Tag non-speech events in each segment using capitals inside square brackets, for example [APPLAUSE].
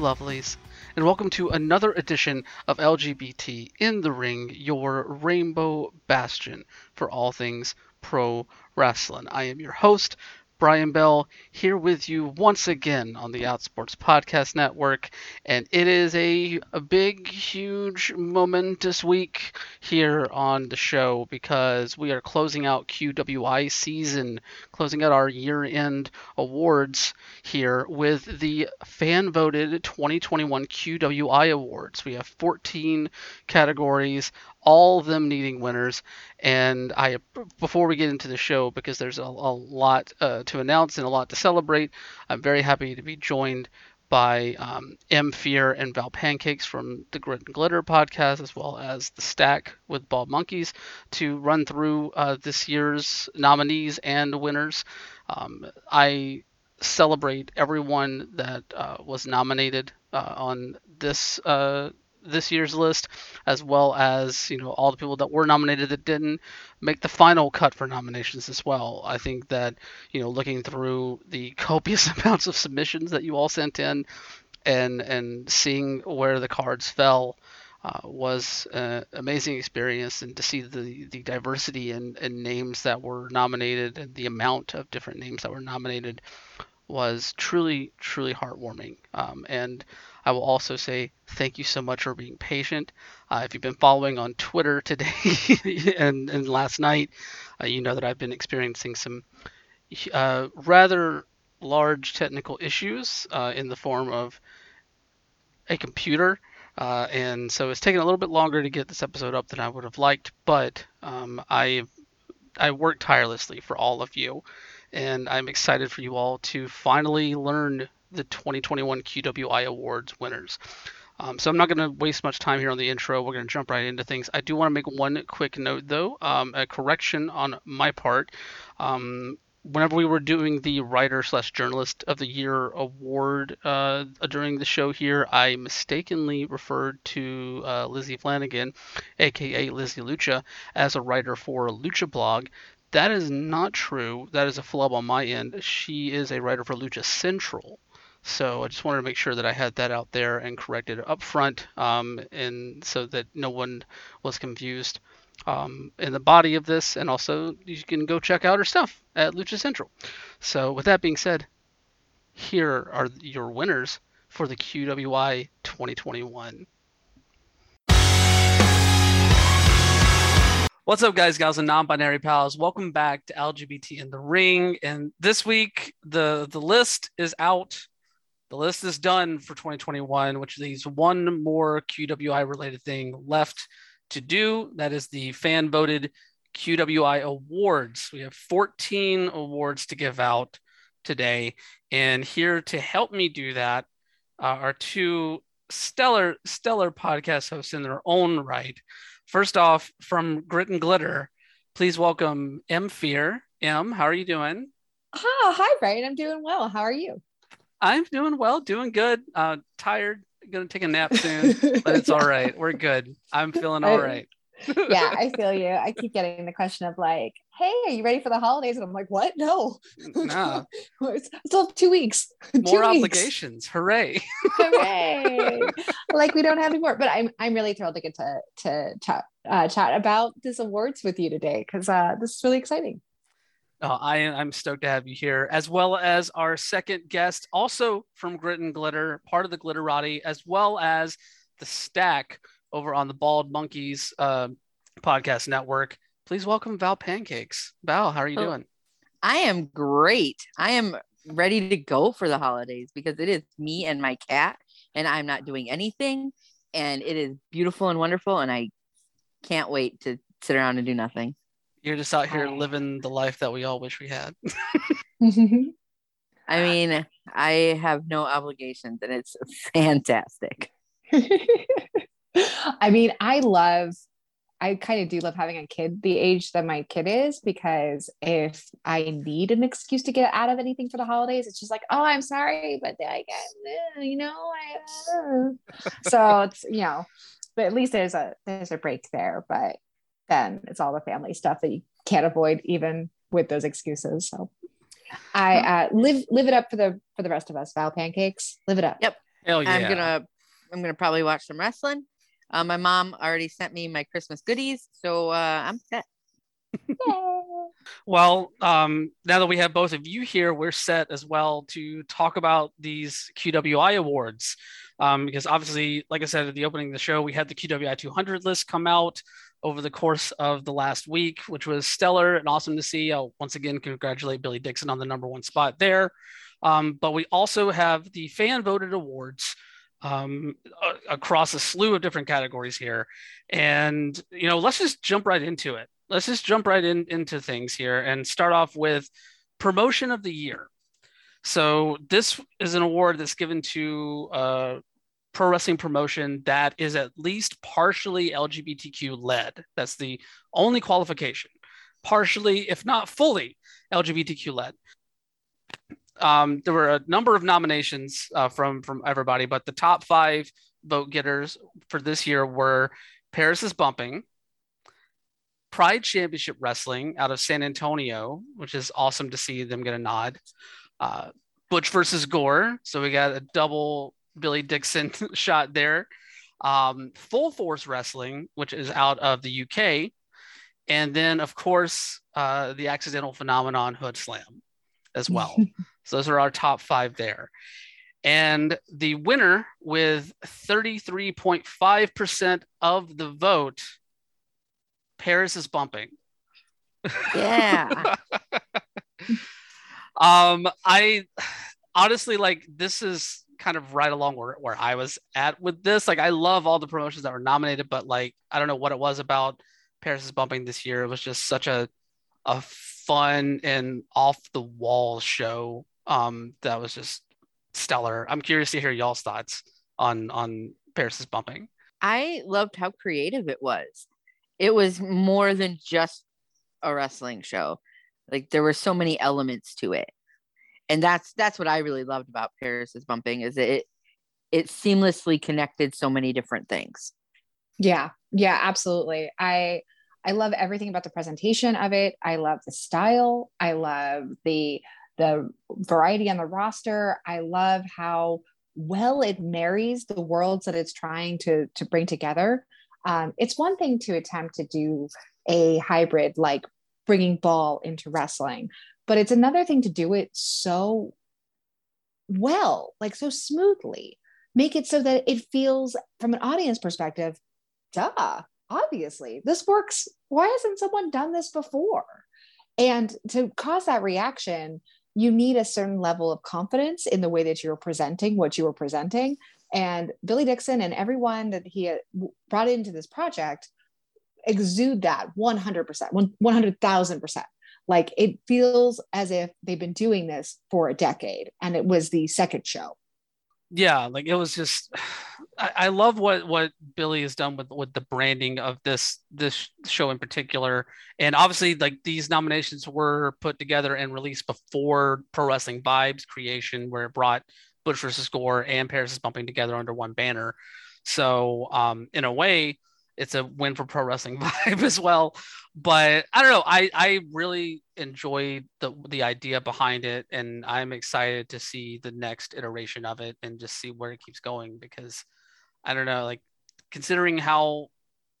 Lovelies, and welcome to another edition of LGBT in the Ring, your rainbow bastion for all things pro wrestling. I am your host, Brian Bell, here with you once again on the Outsports Podcast Network. And it is a, a big, huge, momentous week here on the show because we are closing out QWI season, closing out our year end awards here with the fan voted 2021 QWI awards. We have 14 categories, all of them needing winners. And I, before we get into the show, because there's a, a lot uh, to announce and a lot to celebrate, I'm very happy to be joined by um, M Fear and Val Pancakes from the Grit and Glitter podcast, as well as the Stack with Bald Monkeys, to run through uh, this year's nominees and winners. Um, I celebrate everyone that uh, was nominated uh, on this uh, this year's list, as well as you know all the people that were nominated that didn't make the final cut for nominations as well. I think that you know looking through the [LAUGHS] copious [LAUGHS] amounts of submissions that you all sent in, and and seeing where the cards fell. Uh, was an amazing experience, and to see the, the diversity in, in names that were nominated and the amount of different names that were nominated was truly, truly heartwarming. Um, and I will also say thank you so much for being patient. Uh, if you've been following on Twitter today [LAUGHS] and, and last night, uh, you know that I've been experiencing some uh, rather large technical issues uh, in the form of a computer. Uh, and so it's taken a little bit longer to get this episode up than I would have liked, but um, I I worked tirelessly for all of you and I'm excited for you all to finally learn the 2021 QWI Awards winners. Um, so I'm not going to waste much time here on the intro. We're going to jump right into things. I do want to make one quick note, though, um, a correction on my part. Um, whenever we were doing the writer slash journalist of the year award uh, during the show here, I mistakenly referred to uh, Lizzie Flanagan, aka Lizzie Lucha, as a writer for Lucha Blog. That is not true. That is a flub on my end. She is a writer for Lucha Central. So I just wanted to make sure that I had that out there and corrected up front, um, and so that no one was confused um, in the body of this. And also, you can go check out her stuff at Lucha Central. So with that being said, here are your winners for the QWI 2021. What's up, guys, gals, and non-binary pals? Welcome back to LGBT in the Ring. And this week, the the list is out. The list is done for 2021, which leaves one more QWI related thing left to do. That is the fan voted QWI awards. We have 14 awards to give out today, and here to help me do that uh, are two stellar stellar podcast hosts in their own right. First off, from Grit and Glitter, please welcome M Fear. M, how are you doing? Ah, hi, Brian. I'm doing well. How are you? I'm doing well, doing good. Uh, tired, gonna take a nap soon, [LAUGHS] but it's all right. We're good. I'm feeling all right. yeah, I [LAUGHS] feel you. I keep getting the question of like, "Hey, are you ready for the holidays?" And I'm like, "What? No, no, [LAUGHS] it's still two weeks. More two obligations. Weeks. Hooray! Hooray! like we don't have any more. But I'm I'm really thrilled to get to to chat uh, chat about this awards with you today because uh, this is really exciting. Oh, I, I'm stoked to have you here, as well as our second guest, also from Grit and Glitter, part of the Glitterati, as well as the Stack over on the Bald Monkeys uh, podcast network. Please welcome Val Pancakes. Val, how are you oh, doing? I am great. I am ready to go for the holidays because it is me and my cat, and I'm not doing anything. And it is beautiful and wonderful. And I can't wait to sit around and do nothing. You're just out here living the life that we all wish we had. [LAUGHS] [LAUGHS] I mean, I have no obligations and it's [LAUGHS] fantastic. I mean, I love, I kind of do love having a kid the age that my kid is because if I need an excuse to get out of anything for the holidays, it's just like, oh, I'm sorry, but I get, you know, I, uh. so it's, you know, but at least there's a, there's a break there. But then it's all the family stuff that you can't avoid even with those excuses. So I uh, live live it up for the for the rest of us. Val pancakes, live it up. Yep. Hell yeah. I'm gonna I'm gonna probably watch some wrestling. Uh, my mom already sent me my Christmas goodies, so uh, I'm set. [LAUGHS] Well, um, now that we have both of you here, we're set as well to talk about these QWI awards. Um, because obviously, like I said at the opening of the show, we had the QWI 200 list come out over the course of the last week, which was stellar and awesome to see. I'll once again congratulate Billy Dixon on the number one spot there. Um, but we also have the fan voted awards um, across a slew of different categories here. And, you know, let's just jump right into it. Let's just jump right in, into things here and start off with promotion of the year. So this is an award that's given to uh, pro wrestling promotion that is at least partially LGBTQ led. That's the only qualification. Partially, if not fully, LGBTQ led. Um, there were a number of nominations uh, from from everybody, but the top five vote getters for this year were Paris is Bumping, Pride Championship Wrestling out of San Antonio, which is awesome to see them get a nod. Uh, Butch versus Gore, so we got a double Billy Dixon [LAUGHS] shot there. Um, Full Force Wrestling, which is out of the UK, and then of course uh, the Accidental Phenomenon Hood Slam as well. [LAUGHS] so those are our top five there. And the winner with 33.5% of the vote, Paris is bumping. Yeah. [LAUGHS] um, I honestly like this is kind of right along where, where I was at with this. Like, I love all the promotions that were nominated, but like, I don't know what it was about Paris is bumping this year. It was just such a a fun and off the wall show um, that was just stellar. I'm curious to hear y'all's thoughts on on Paris is bumping. I loved how creative it was. It was more than just a wrestling show. Like there were so many elements to it and that's that's what I really loved about Paris is bumping is it it seamlessly connected so many different things. Yeah, yeah, absolutely. I I love everything about the presentation of it. I love the style. I love the the variety on the roster. I love how well it marries the worlds that it's trying to to bring together. Um, it's one thing to attempt to do a hybrid like bringing ball into wrestling, but it's another thing to do it so well, like so smoothly. Make it so that it feels from an audience perspective, duh, obviously, this works. Why hasn't someone done this before? And to cause that reaction, you need a certain level of confidence in the way that you're presenting what you were presenting. And Billy Dixon and everyone that he brought into this project exude that 100%, 100,000%. Like it feels as if they've been doing this for a decade and it was the second show. Yeah, like it was just [SIGHS] I, I love what what Billy has done with with the branding of this this show in particular. And obviously like these nominations were put together and released before Pro Wrestling Vibes creation where it brought Butch versus Gore and Paris is bumping together under one banner. So um in a way it's a win for pro wrestling [LAUGHS] vibe as well. But I don't know. I I really enjoyed the the idea behind it, and I'm excited to see the next iteration of it and just see where it keeps going because I don't know, like considering how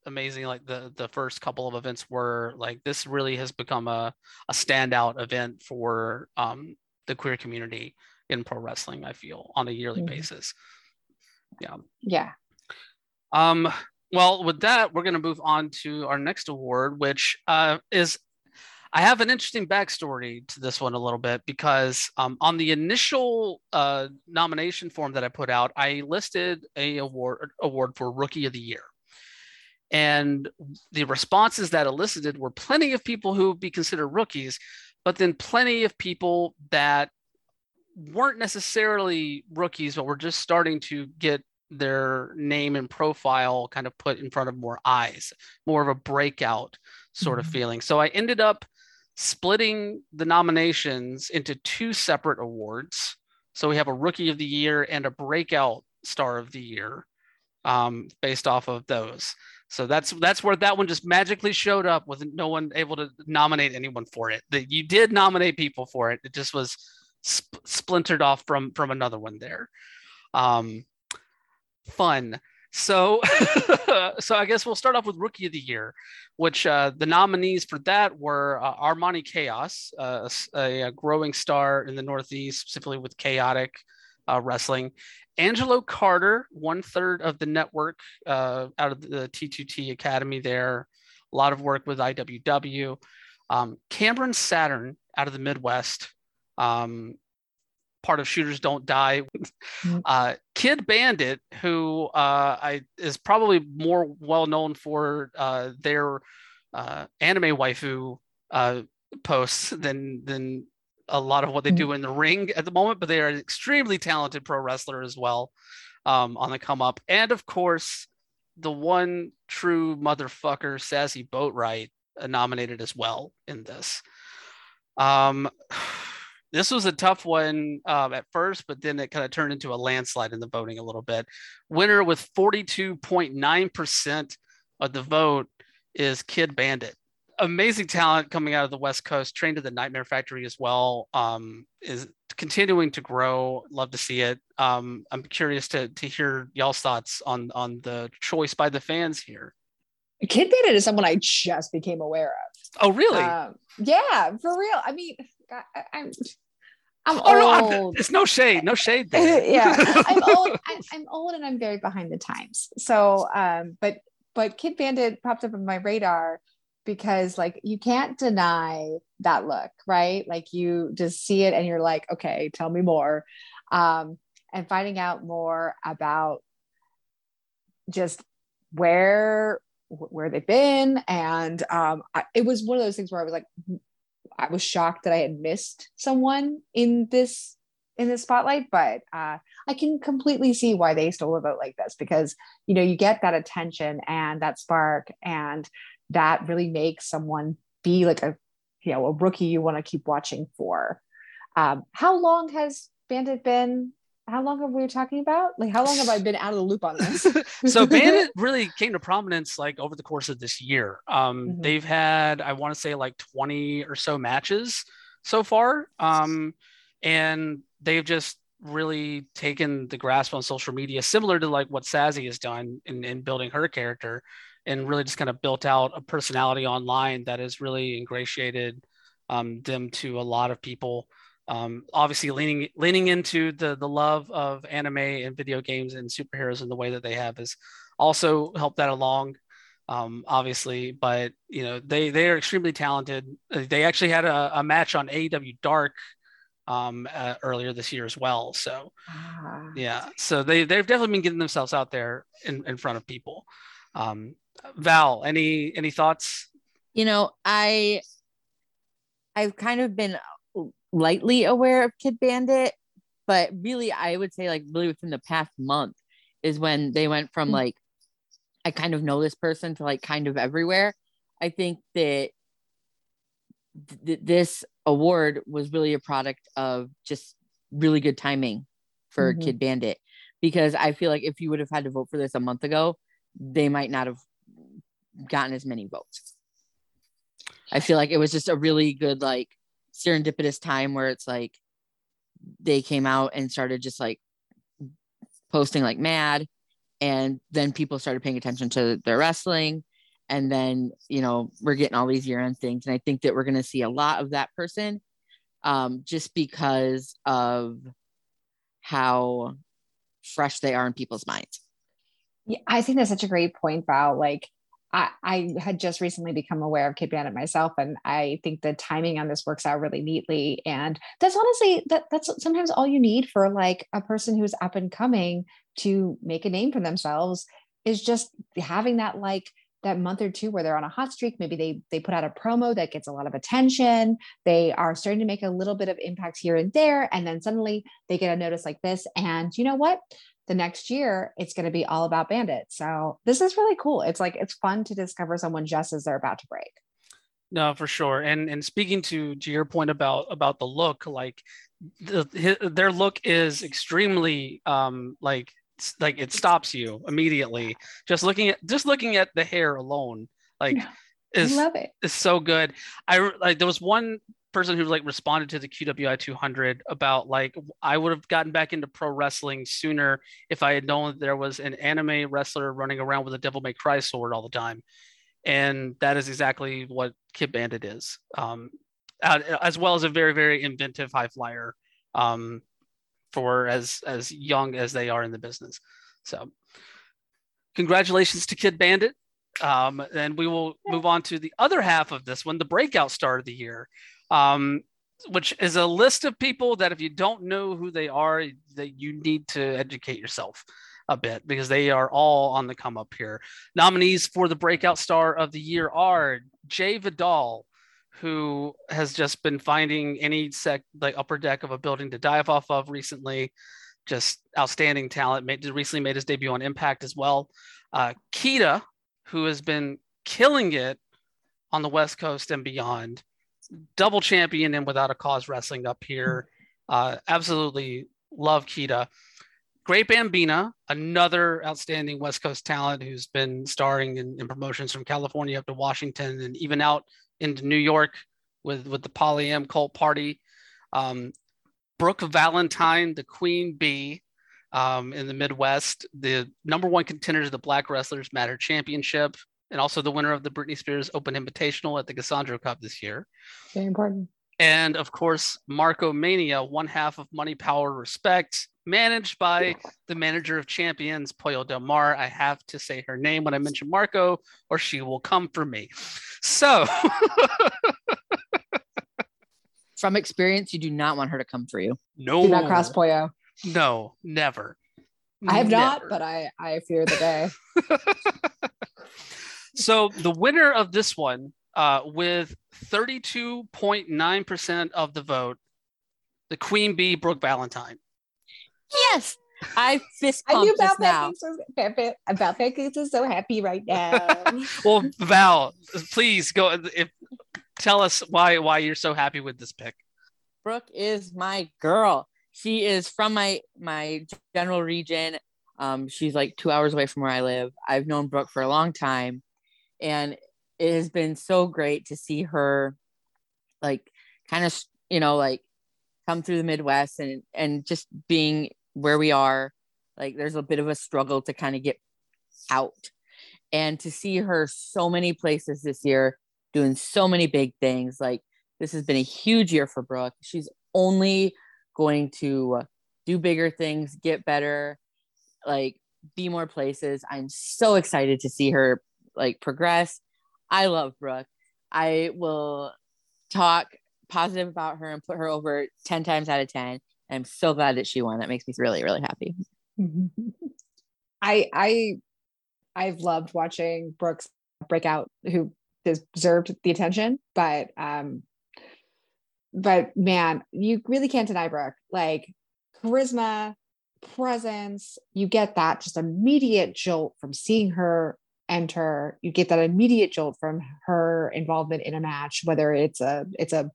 amazing like the the first couple of events were like this really has become a, a standout event for um the queer community in pro wrestling i feel on a yearly mm-hmm. basis yeah yeah um well, with that, we're going to move on to our next award, which uh, is I have an interesting backstory to this one a little bit because um, on the initial uh, nomination form that I put out, I listed a award award for Rookie of the Year, and the responses that elicited were plenty of people who would be considered rookies, but then plenty of people that weren't necessarily rookies, but were just starting to get their name and profile kind of put in front of more eyes, more of a breakout sort mm-hmm. of feeling. So I ended up splitting the nominations into two separate awards. So we have a rookie of the year and a breakout star of the year um, based off of those. So that's that's where that one just magically showed up with no one able to nominate anyone for it. That you did nominate people for it. It just was sp- splintered off from from another one there. Um, fun. So, [LAUGHS] so I guess we'll start off with Rookie of the Year, which uh, the nominees for that were uh, Armani Chaos, uh, a, a, growing star in the Northeast, specifically with chaotic uh, wrestling. Angelo Carter, one third of the network uh, out of the T2T Academy there, a lot of work with IWW. Um, Cameron Saturn out of the Midwest, um, part of Shooters Don't Die. Mm-hmm. Uh, Kidd Bandit, who uh, I is probably more well known for uh, their uh, anime waifu uh, posts than than a lot of what they mm-hmm. do in the ring at the moment. But they are an extremely talented pro wrestler as well um, on the come up, and of course the one true motherfucker, Sassy Boatwright, uh, nominated as well in this. Um, [SIGHS] [SIGHS] [SIGHS] this was a tough one um, at first, but then it kind of turned into a landslide in the voting a little bit. Winner with 42.9% of the vote is Kidd Bandit. Amazing talent coming out of the West Coast, trained at the Nightmare Factory as well. Um, is continuing to grow. Love to see it. Um, I'm curious to to hear y'all's thoughts on on the choice by the fans here. Kidd Bandit is someone I just became aware of. Oh, really? Um, yeah, for real. I mean, I, am I'm oh, old. No, I'm, it's no shade, no shade. [LAUGHS] yeah, I'm [LAUGHS] old. I'm, I'm, old, and I'm very behind the times. So, um, but but Kidd Bandit popped up on my radar because like you can't deny that look, right? Like you just see it and you're like, okay, tell me more. Um, and finding out more about just where where they've been and um, I, it was one of those things where i was like I was shocked that I had missed someone in this in the spotlight, but uh, I can completely see why they stole a vote like this because you know you get that attention and that spark, and that really makes someone be like a you know a rookie you want to keep watching for. Um, how long has Bandit been how long have we been talking about? Like, how long have I been out of the loop on this? [LAUGHS] so, Bandit really came to prominence like over the course of this year. Um, mm-hmm. They've had, I want to say, like 20 or so matches so far. Um, and they've just really taken the grasp on social media, similar to like what Sassy has done in, in building her character, and really just kind of built out a personality online that has really ingratiated um, them to a lot of people um, obviously leaning leaning into the the love of anime and video games and superheroes in the way that they have has also helped that along. Um, obviously but you know they they are extremely talented. They actually had a, a match on AEW Dark um, uh, earlier this year as well. So ah. yeah so they they've definitely been getting themselves out there in, in front of people. Um, Val any any thoughts? You know I I've kind of been lightly aware of Kidd Bandit, but really, I would say like really within the past month is when they went from mm-hmm. like I kind of know this person to like kind of everywhere. I think that th- this award was really a product of just really good timing for mm-hmm. Kidd Bandit because I feel like if you would have had to vote for this a month ago, they might not have gotten as many votes. I feel like it was just a really good like serendipitous time where it's like they came out and started just like posting like mad and then people started paying attention to their wrestling and then you know we're getting all these year end things and i think that we're going to see a lot of that person um, just because of how fresh they are in people's minds. Yeah i think that's such a great point val. Like I, I had just recently become aware of Kidd Bandit myself, and I think the timing on this works out really neatly. And that's honestly that that's sometimes all you need for like a person who's up and coming to make a name for themselves is just having that like that month or two where they're on a hot streak. Maybe they they put out a promo that gets a lot of attention. They are starting to make a little bit of impact here and there, and then suddenly they get a notice like this. And you know what? The next year it's going to be all about bandits. So this is really cool. It's like it's fun to discover someone just as they're about to break. No for sure. And and speaking to to your point about about the look like the, his, their look is extremely um like like it stops you immediately. Just looking at just looking at the hair alone like is I love it. is so good. I like there was one person who like responded to the QWI 200 about like I would have gotten back into pro wrestling sooner if I had known that there was an anime wrestler running around with a Devil May Cry sword all the time, and that is exactly what Kidd Bandit is, um, as well as a very very inventive high flyer, um, for as as young as they are in the business. So, congratulations to Kidd Bandit. Um, and we will move on to the other half of this one, the breakout star of the year, um, which is a list of people that if you don't know who they are, that you need to educate yourself a bit because they are all on the come up here. Nominees for the breakout star of the year are Jay Vidal, who has just been finding any sec like upper deck of a building to dive off of recently. Just outstanding talent. Made recently made his debut on Impact as well. Uh, Kita, who has been killing it on the West Coast and beyond. Double champion and without a cause wrestling up here. Uh, absolutely love Kita. Great Bambina, another outstanding West Coast talent who's been starring in, in, promotions from California up to Washington and even out into New York with, with the Polyam Cult Party. Um, Brooke Valentine, the Queen Bee, um, in the Midwest, the number one contender to the Black Wrestlers Matter Championship, and also the winner of the Britney Spears Open Invitational at the Cassandro Cup this year. Very important. And of course, Marco Mania, one half of Money Power Respect, managed by the manager of champions, Pollo Del Mar. I have to say her name when I mention Marco, or she will come for me. So, [LAUGHS] from experience, you do not want her to come for you. No, do not cross Pollo. No, never. I have never. not, but I I fear the day. [LAUGHS] so the winner of this one, uh, with 32.9% of the vote, the Queen Bee Brooke Valentine. Yes. I fist I knew about now. So, about pancakes is so happy right now. [LAUGHS] well, Val, please go. If, tell us why why you're so happy with this pick. Brooke is my girl she is from my my general region. Um, she's like two hours away from where I live. I've known Brooke for a long time, and it has been so great to see her, like, kind of, you know, like, come through the Midwest and and just being where we are. Like, there's a bit of a struggle to kind of get out, and to see her so many places this year, doing so many big things. Like, this has been a huge year for Brooke. She's only going to do bigger things, get better, like be more places. I'm so excited to see her like progress. I love Brooke. I will talk positive about her and put her over 10 times out of 10. I'm so glad that she won. That makes me really, really happy. [LAUGHS] I I I've loved watching Brooks break out who deserved the attention, but um but man, you really can't deny Brooke. Like charisma, presence, you get that just immediate jolt from seeing her enter. You get that immediate jolt from her involvement in a match, whether it's a it's a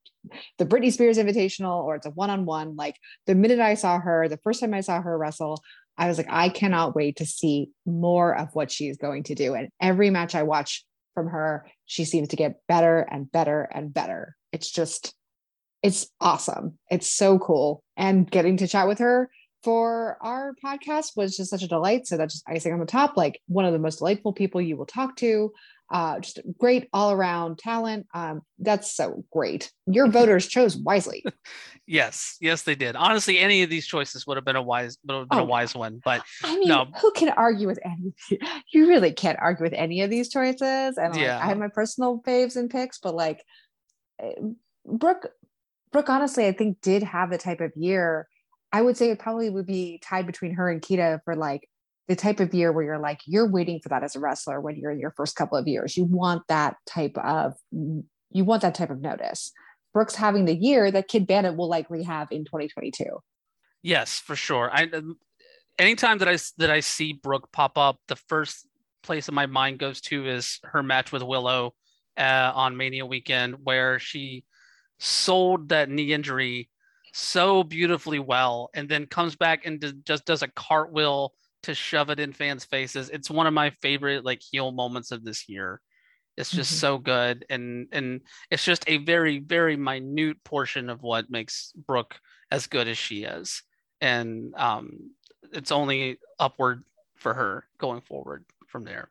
the Britney Spears Invitational or it's a one on one. Like the minute I saw her, the first time I saw her wrestle, I was like, I cannot wait to see more of what she's going to do. And every match I watch from her, she seems to get better and better and better. It's just it's awesome. It's so cool. And getting to chat with her for our podcast was just such a delight. So that's just icing on the top, like one of the most delightful people you will talk to. Uh, just great all around talent. Um, that's so great. Your [LAUGHS] voters chose wisely. yes, yes, they did. Honestly, any of these choices would have been a wise, would have been oh, a wise one. But I mean, no. who can argue with any? [LAUGHS] You really can't argue with any of these choices. And like. I have my personal faves and picks, but like eh, Brooke Brooke, honestly, I think did have the type of year. I would say it probably would be tied between her and Kita for like the type of year where you're like you're waiting for that as a wrestler when you're in your first couple of years. You want that type of you want that type of notice. Brooks having the year that Kidd Bandit will likely have in 2022. Yes, for sure. I um, anytime that I that I see Brooke pop up, the first place that my mind goes to is her match with Willow uh, on Mania weekend, where she sold that knee injury so beautifully well and then comes back and just does a cartwheel to shove it in fans' faces. It's one of my favorite like heel moments of this year. It's just Mhm. so good, and and it's just a very very minute portion of what makes Brooke as good as she is, and um, it's only upward for her going forward from there.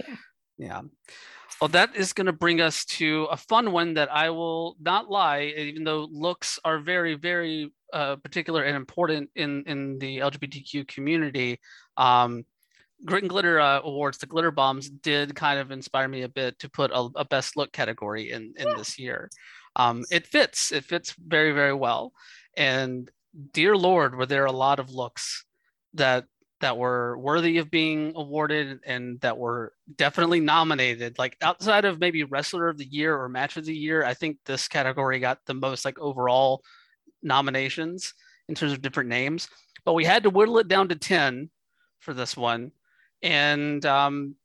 Yeah. Yeah. Well, that is going to bring us to a fun one that I will not lie, even though looks are very, very uh, particular and important in in the LGBTQ community. Um, Grit and Glitter uh, Awards, the Glitter Bombs, did kind of inspire me a bit to put a, a best look category in in this year. Um, it fits. It fits very, very well. And dear Lord, were there a lot of looks that that were worthy of being awarded and that were definitely nominated. Like outside of maybe Wrestler of the Year or Match of the Year, I think this category got the most like overall nominations in terms of different names. But we had to whittle it down to 10 for this one. And um,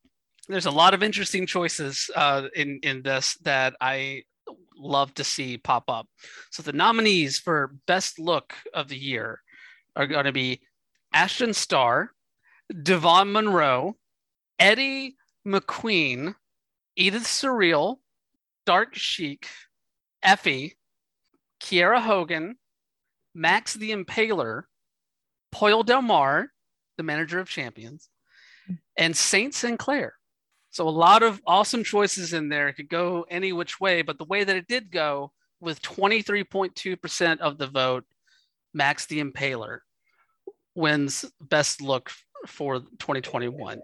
there's a lot of interesting choices uh, in, in this that I love to see pop up. So the nominees for Best Look of the Year are going to be Ashton Starr, Devon Monroe, Eddie McQueen, Edith Surreal, Dark Sheik, Effie, Kiera Hogan, Max the Impaler, Pollo Del Mar, the manager of champions, and Saint Sinclair. So a lot of awesome choices in there. It could go any which way, but the way that it did go with 23.2% of the vote, Max the Impaler wins best look for 2021.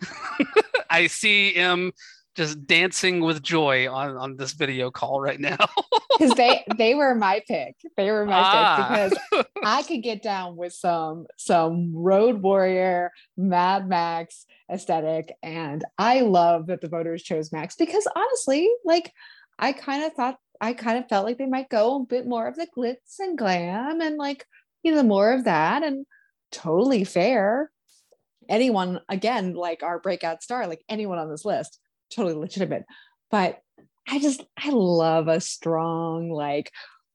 [LAUGHS] I see him just dancing with joy on, on this video call right now. [LAUGHS] because they they were my pick. They were my Ah. pick because [LAUGHS] I could get down with some some Road Warrior, Mad Max aesthetic, and I love that the voters chose Max because honestly, like I kind of thought I kind of felt like they might go a bit more of the glitz and glam and like you know more of that and totally fair. Anyone again like our breakout star, like anyone on this list, totally legitimate, but I just I love a strong like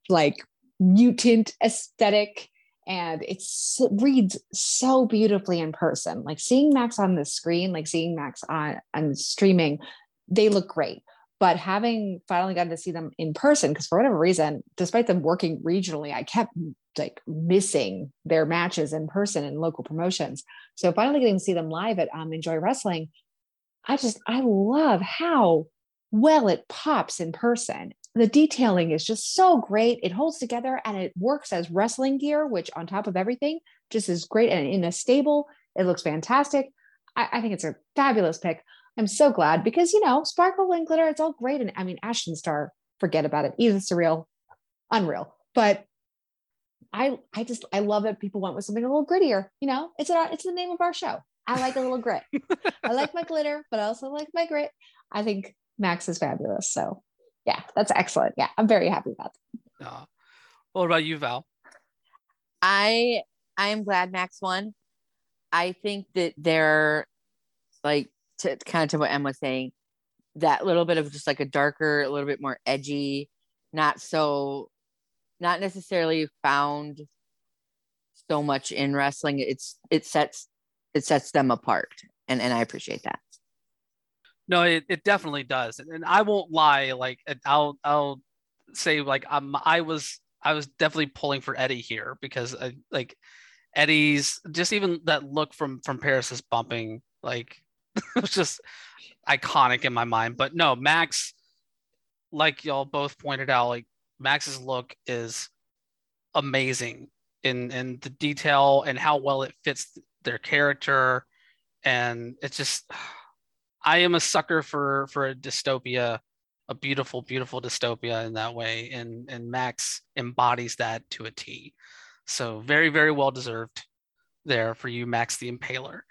like mutant aesthetic and it reads so beautifully in person. Like seeing Max on the screen, like seeing Max on on streaming, they look great. But having finally gotten to see them in person, because for whatever reason, despite them working regionally, I kept like missing their matches in person in local promotions. So finally getting to see them live at um, Enjoy Wrestling, I just I love how well it pops in person. The detailing is just so great. It holds together and it works as wrestling gear, which on top of everything just is great and in a stable. It looks fantastic. I, I think it's a fabulous pick. I'm so glad because you know, sparkle and glitter, it's all great. And I mean, Ashton Starr, forget about it. Edith Surreal, unreal. But I I just I love that people went with something a little grittier. You know, it's a, it's the name of our show. I like a little grit. [LAUGHS] I like my glitter, but I also like my grit. I think Max is fabulous. So yeah, that's excellent. Yeah, I'm very happy about that. Uh, what about you, Val? I I am glad Max won. I think that they're like to kind of what Em was saying, that little bit of just like a darker, a little bit more edgy, not so, not necessarily found so much in wrestling. It's it sets it sets them apart, and and I appreciate that. No, it, it definitely does, and, and I won't lie. Like I'll I'll say like um I was I was definitely pulling for Eddie here because I, like Eddie's just even that look from from Paris is bumping like [LAUGHS] it was just iconic in my mind. But no, Max, like y'all both pointed out, like Max's look is amazing in in the detail and how well it fits their character, and it's just [SIGHS] I am a sucker for for a dystopia, a beautiful, beautiful dystopia in that way, and and Max embodies that to a T. So very, very well deserved there for you, Max the Impaler.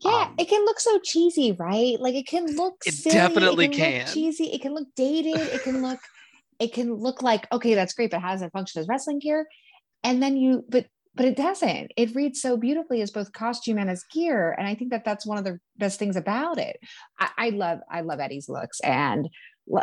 Yeah, Um, it can look so cheesy, right? Like it can look It silly, definitely it can, can. Look cheesy. It can look dated. It can look [LAUGHS] it can look like okay, that's great, but how does it function as wrestling gear? And then you but but it doesn't. It reads so beautifully as both costume and as gear, and I think that that's one of the best things about it. I, I love I love Eddie's looks, and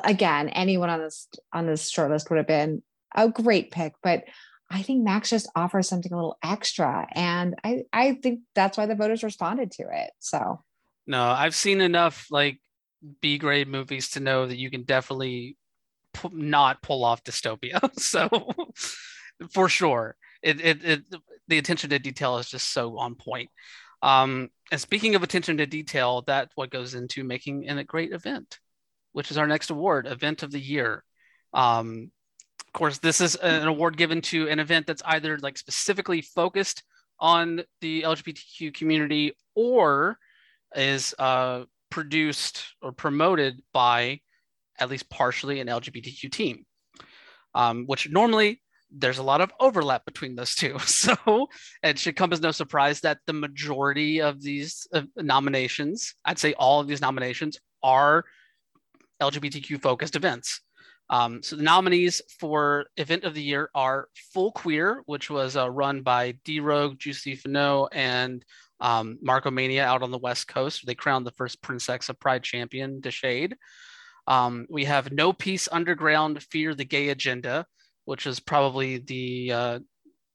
again, anyone on this on this short list would have been a great pick, but I think Max just offers something a little extra, and I I think that's why the voters responded to it. So No, I've seen enough like B grade movies to know that you can definitely pu- not pull off dystopia. [LAUGHS] so for sure, it, it, it the attention to detail is just so on point. Um, and speaking of attention to detail, that's what goes into making a great event, which is our next award, Event of the Year. Um, course, this is an award given to an event that's either like specifically focused on the LGBTQ community or is uh, produced or promoted by at least partially an LGBTQ team, um, which normally there's a lot of overlap between those two. [LAUGHS] So it should come as no surprise that the majority of these uh, nominations, I'd say all of these nominations, are LGBTQ focused events. Um, so the nominees for event of the year are Full Queer, which was uh, run by D Rogue, Juicy Finau, and um, Markomania out on the West Coast. They crowned the first Princess of Pride champion, Deshade. Um, we have No Peace Underground, Fear the Gay Agenda, which is probably the uh,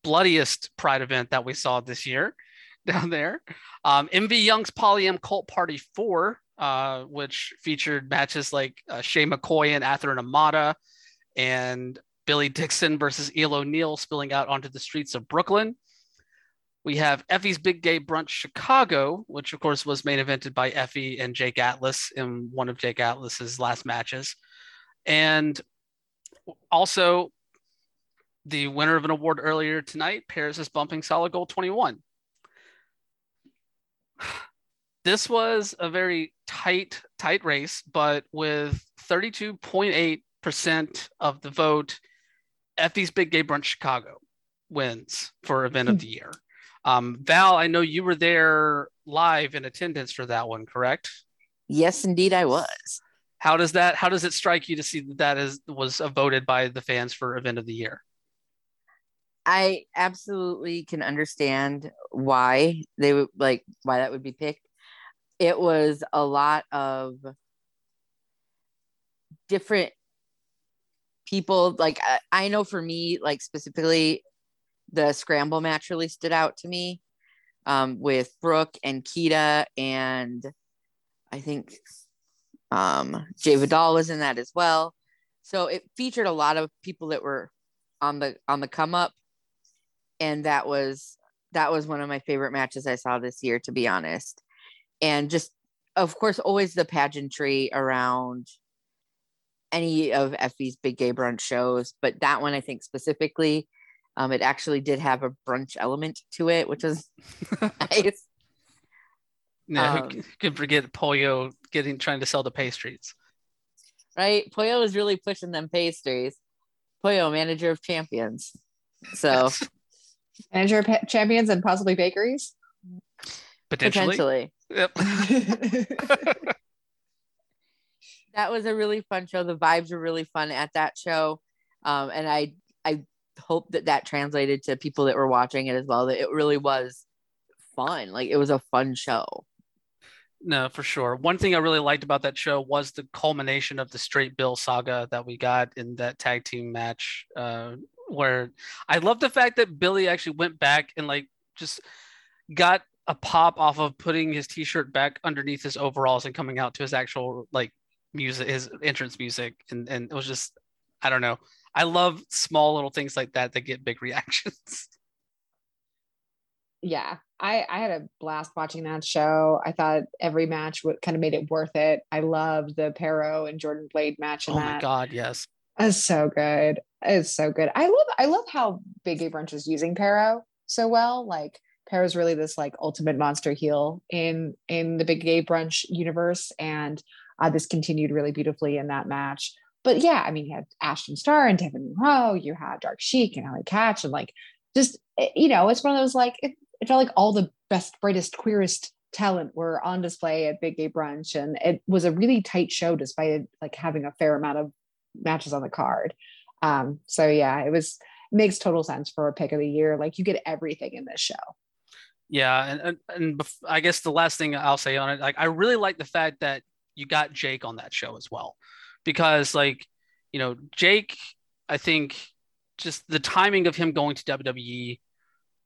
bloodiest Pride event that we saw this year [LAUGHS] down there. Um, MV Young's Polyam Cult Party 4, uh, which featured matches like uh, Shay McCoy and Ather and Amada, and Billy Dixon versus Eel O'Neill spilling out onto the streets of Brooklyn. We have Effie's Big Gay Brunch Chicago, which of course was main evented by Effie and Jake Atlas in one of Jake Atlas's last matches. And also the winner of an award earlier tonight, Paris is bumping solid gold 21 this was a very tight, tight race, but with 32.8% of the vote, Effie's Big Gay Brunch Chicago wins for event of the year. Um, Val, I know you were there live in attendance for that one, correct? Yes, indeed, I was. How does that? How does it strike you to see that that is was voted by the fans for event of the year? I absolutely can understand why they would like why that would be picked it was a lot of different people like I, I know for me like specifically the scramble match really stood out to me um, with Brooke and Kita and I think um, Jay Vidal was in that as well. So it featured a lot of people that were on the on the come up, and that was that was one of my favorite matches I saw this year, to be honest and just of course always the pageantry around any of Effie's big gay brunch shows, but that one I think specifically, um, it actually did have a brunch element to it, which was [LAUGHS] nice. No, um, who can forget Pollo getting trying to sell the pastries? Right, Pollo is really pushing them pastries. Pollo, manager of champions, so manager of pa- champions and possibly bakeries. Potentially. Potentially. Yep. [LAUGHS] that was a really fun show. The vibes were really fun at that show, um, and I I hope that that translated to people that were watching it as well. That it really was fun. Like it was a fun show. No, for sure. One thing I really liked about that show was the culmination of the straight bill saga that we got in that tag team match. Uh, where I love the fact that Billy actually went back and like just got a pop off of putting his t-shirt back underneath his overalls and coming out to his actual like music his entrance music. And and it was just i don't know. I love small little things like that that get big [LAUGHS] reactions. Yeah. I i had a blast watching that show. I thought every match would kind of made it worth it. I loved the Parrow and jordan blade match oh that. my god yes. It's so good. It's so good. I love i love how big gay brunch is using Parrow so well. Like is really this like ultimate monster heel in in the big gay brunch universe, and uh, this continued really beautifully in that match. But yeah, I mean, you had Ashton Starr and Devin Monroe, you had Dark Sheik and Allie Katch, and like just eh, you know, it's one of those like it, it felt like all the best, brightest, queerest talent were on display at Big Gay Brunch, and it was a really tight show despite like having a fair amount of matches on the card. Um, so yeah, it was makes total sense for a pick of the year. Like you get everything in this show. Yeah, and and, and I guess the last thing I'll say on it, like I really like the fact that you got Jake on that show as well, because like you know Jake, I think just the timing of him going to WWE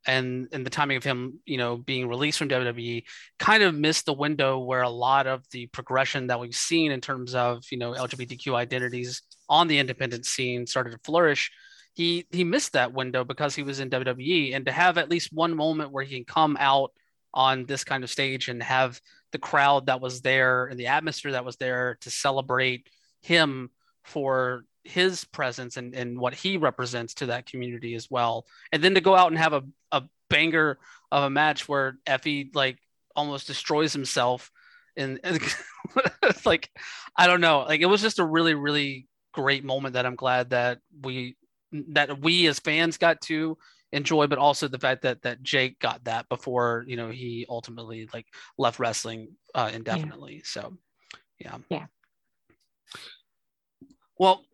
and and the timing of him, you know, being released from WWE, kind of missed the window where a lot of the progression that we've seen in terms of you know LGBTQ identities on the independent scene started to flourish. He he missed that window because he was in WWE, and to have at least one moment where he can come out on this kind of stage and have the crowd that was there and the atmosphere that was there to celebrate him for his presence and, and what he represents to that community as well. And then to go out and have a, a banger of a match where Effy like almost destroys himself and, [LAUGHS] and like I don't know, like it was just a really, really great moment that I'm glad that we that we as fans got to enjoy, but also the fact that that Jake got that before you know he ultimately like left wrestling uh, indefinitely. Yeah. So yeah, yeah. Well,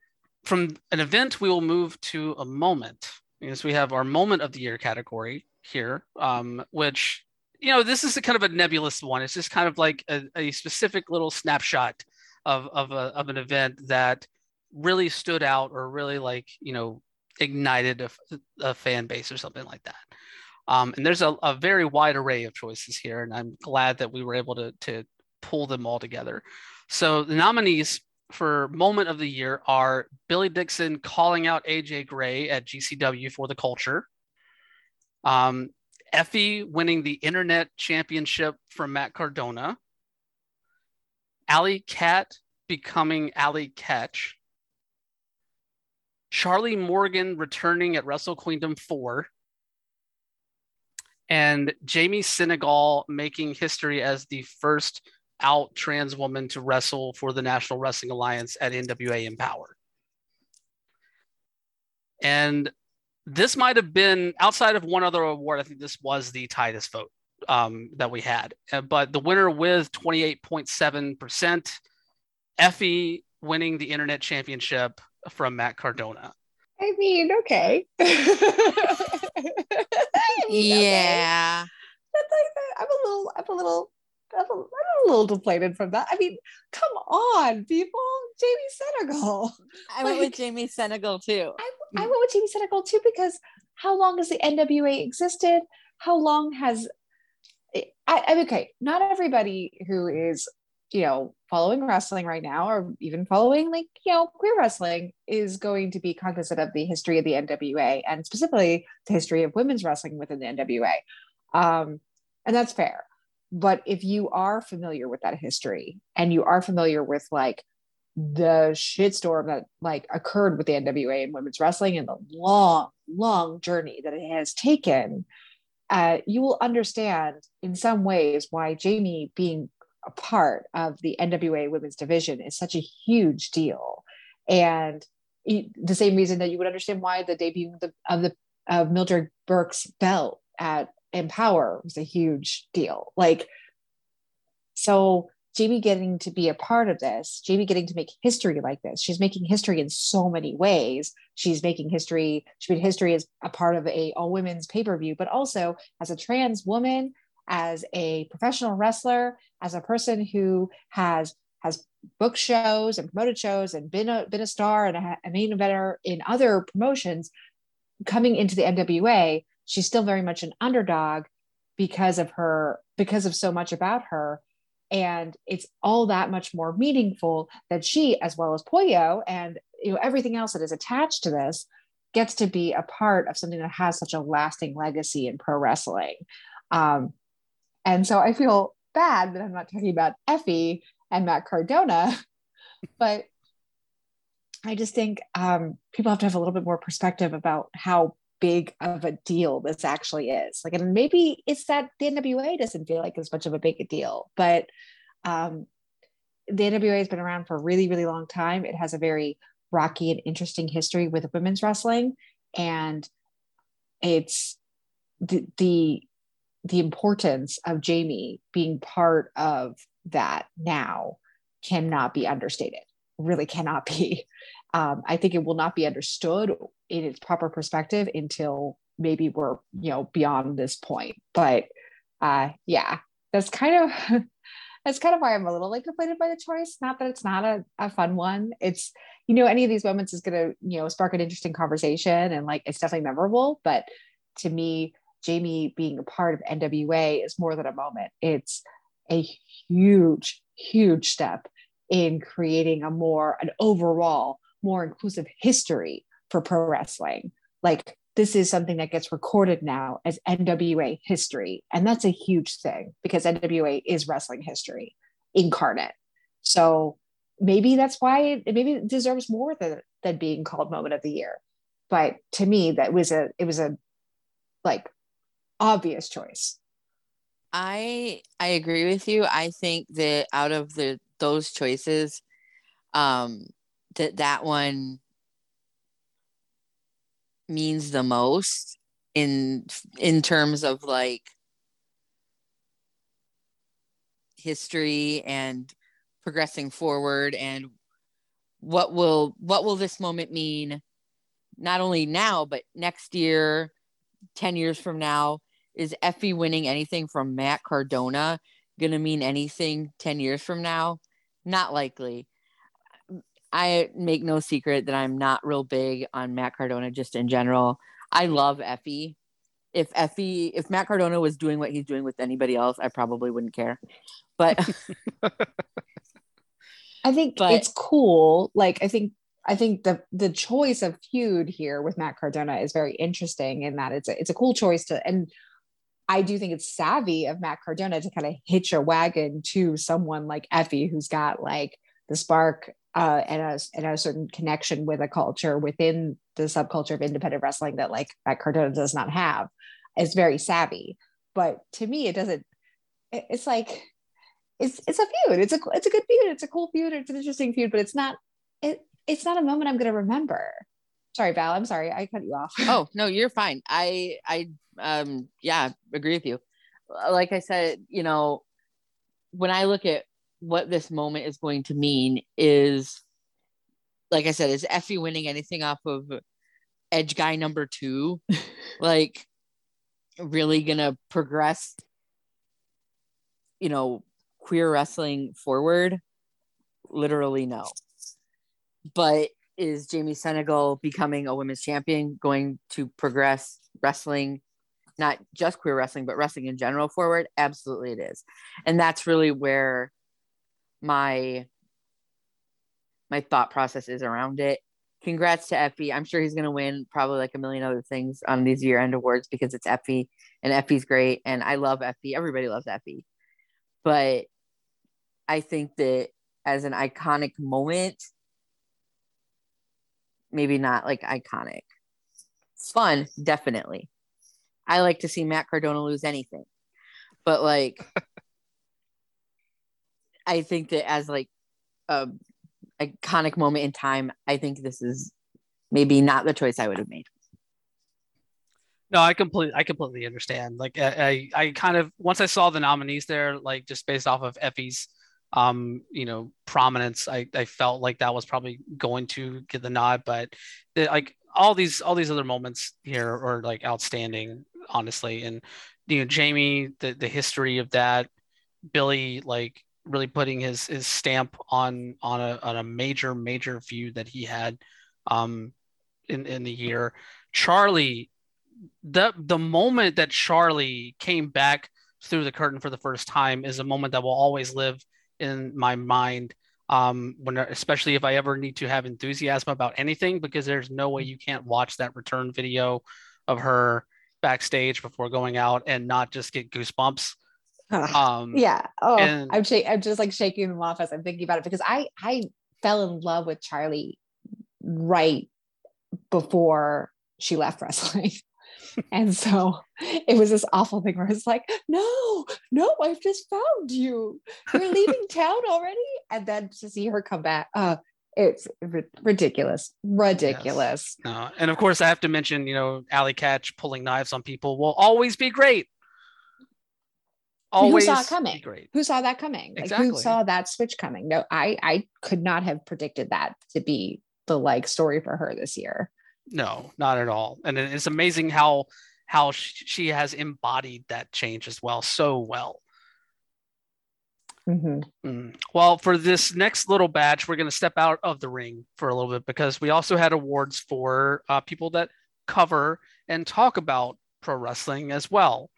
from an event, we will move to a moment because we have our moment of the year category here, um, which you know this is a kind of a nebulous one. It's just kind of like a, a specific little snapshot of of, a, of an event that really stood out or really like you know ignited a, a fan base or something like that. Um, and there's a, a, very wide array of choices here, and I'm glad that we were able to to pull them all together. So the nominees for moment of the year are Billy Dixon calling out AJ Gray at GCW for the culture. Um, Effy winning the internet championship from Matt Cardona. Allie Kat becoming Allie Katch. Charlie Morgan returning at Wrestle Queendom 4. And Jamie Senegal making history as the first out trans woman to wrestle for the National Wrestling Alliance at NWA Empower. And this might have been outside of one other award. I think this was the tightest vote um, that we had. Uh, but the winner with 28.7%, Effie winning the internet championship from Matt Cardona. I mean, okay. [LAUGHS] I mean, yeah. Okay. I'm a little, I'm a little I'm a, I'm a little deflated from that. I mean, come on, people. Jamie Senegal. [LAUGHS] I went with Jamie Senegal too. I, I went with Jamie Senegal too because how long has the NWA existed? How long has I, I okay, not everybody who is, you know, following wrestling right now or even following like, you know, queer wrestling is going to be cognizant of the history of the NWA and specifically the history of women's wrestling within the NWA. Um, and that's fair but if you are familiar with that history and you are familiar with like the shitstorm that like occurred with the NWA and women's wrestling and the long, long journey that it has taken, uh, you will understand in some ways why Jamie being a part of the NWA women's division is such a huge deal. And the same reason that you would understand why the debut of the, of, the, of Mildred Burke's belt at Empower was a huge deal. Like, so Jamie getting to be a part of this, Jamie getting to make history like this. She's making history in so many ways. She's making history, she made history as a part of a all women's pay-per-view, but also as a trans woman, as a professional wrestler, as a person who has has book shows and promoted shows and been a been a star and a, a main eventer in other promotions coming into the NWA she's still very much an underdog because of her because of so much about her. And it's all that much more meaningful that she as well as Pollo and you know everything else that is attached to this gets to be a part of something that has such a lasting legacy in pro wrestling. Um, and so i feel bad that i'm not talking about Effie and matt cardona [LAUGHS] but i just think um, people have to have a little bit more perspective about how big of a deal this actually is. Like, and maybe it's that the NWA doesn't feel like as much of a big a deal, but um, the NWA has been around for a really, really long time. It has a very rocky and interesting history with women's wrestling, and it's the the the importance of Jamie being part of that now cannot be understated. Really cannot be. [LAUGHS] Um, I think it will not be understood in its proper perspective until maybe we're you know beyond this point but uh yeah that's kind of [LAUGHS] that's kind of why i'm a little like deflated by the choice not that it's not a, a fun one it's you know any of these moments is going to you know spark an interesting conversation and like it's definitely memorable but to me Jamie being a part of NWA is more than a moment. It's a huge, huge step in creating a more, an overall more inclusive history for pro wrestling. Like this is something that gets recorded now as NWA history. And that's a huge thing because NWA is wrestling history incarnate. So maybe that's why it, maybe it deserves more than, than being called moment of the year. But to me, that was a, it was a like obvious choice. I I agree with you. I think that out of the those choices, um, that that one means the most in in terms of like history and progressing forward and what will what will this moment mean not only now but next year 10 years from now is effy winning anything from matt cardona going to mean anything 10 years from now not likely I make no secret that I'm not real big on Matt Cardona just in general. I love Effy. If Effy, if Matt Cardona was doing what he's doing with anybody else, I probably wouldn't care. But [LAUGHS] [LAUGHS] I think But- it's cool. Like I think I think the the choice of feud here with Matt Cardona is very interesting in that it's a it's a cool choice to and I do think it's savvy of Matt Cardona to kind of hitch a wagon to someone like Effie who's got like the spark uh, and a and a certain connection with a culture within the subculture of independent wrestling that like Matt Cardona does not have. It's very savvy, but to me, it doesn't. It's like it's it's a feud. It's a it's a good feud. It's a cool feud. It's an interesting feud, but it's not it. It's not a moment I'm going to remember. Sorry, Val. I'm sorry. I cut you off. [LAUGHS] oh no, you're fine. I I um yeah, agree with you. Like I said, you know, when I look at what this moment is going to mean is like I said, is Effie winning anything off of edge guy number two? [LAUGHS] like really gonna progress, you know, queer wrestling forward? Literally no. But is Jamie Senegal becoming a women's champion going to progress wrestling, not just queer wrestling, but wrestling in general forward? Absolutely, it is. And that's really where my my thought process is around it. Congrats to Effie. I'm sure he's gonna win probably like a million other things on these year end awards because it's Effie and Effie's great. And I love Effie. Everybody loves Effie. But I think that as an iconic moment, maybe not like iconic. Fun, definitely. I like to see Matt Cardona lose anything. But like [LAUGHS] I think that as like a iconic moment in time, I think this is maybe not the choice I would have made. No, I completely, I completely understand. Like, I, I, I kind of once I saw the nominees there, like just based off of Effie's, um, you know, prominence, I, I felt like that was probably going to get the nod. But the, like all these, all these other moments here are like outstanding, honestly. And you know, Jamie, the the history of that, Billy, like really putting his his stamp on on a on a major major view that he had, um, in in the year. Charlie the the moment that Charlie came back through the curtain for the first time is a moment that will always live in my mind. Um, when especially if I ever need to have enthusiasm about anything, because there's no way you can't watch that return video of her backstage before going out and not just get goosebumps. Um, yeah. Oh, and- I'm sh- I'm just like shaking them off as I'm thinking about it because I I fell in love with Charlie right before she left [LAUGHS] wrestling. And so it was this awful thing where it's like, no, no, I've just found you. You're leaving [LAUGHS] town already. And then to see her come back, uh, it's ri- ridiculous, ridiculous. Uh, and of course, I have to mention, you know, Allie Katch pulling knives on people will always be great. mean, who Always saw it coming? great. Who saw that coming? Like Exactly. who saw that switch coming? No, I I could not have predicted that to be the like story for her this year. No, not at all. And it's amazing how how she has embodied that change as well so well. Mhm. Mm. Well, for this next little batch, we're going to step out of the ring for a little bit because we also had awards for uh, people that cover and talk about pro wrestling as well.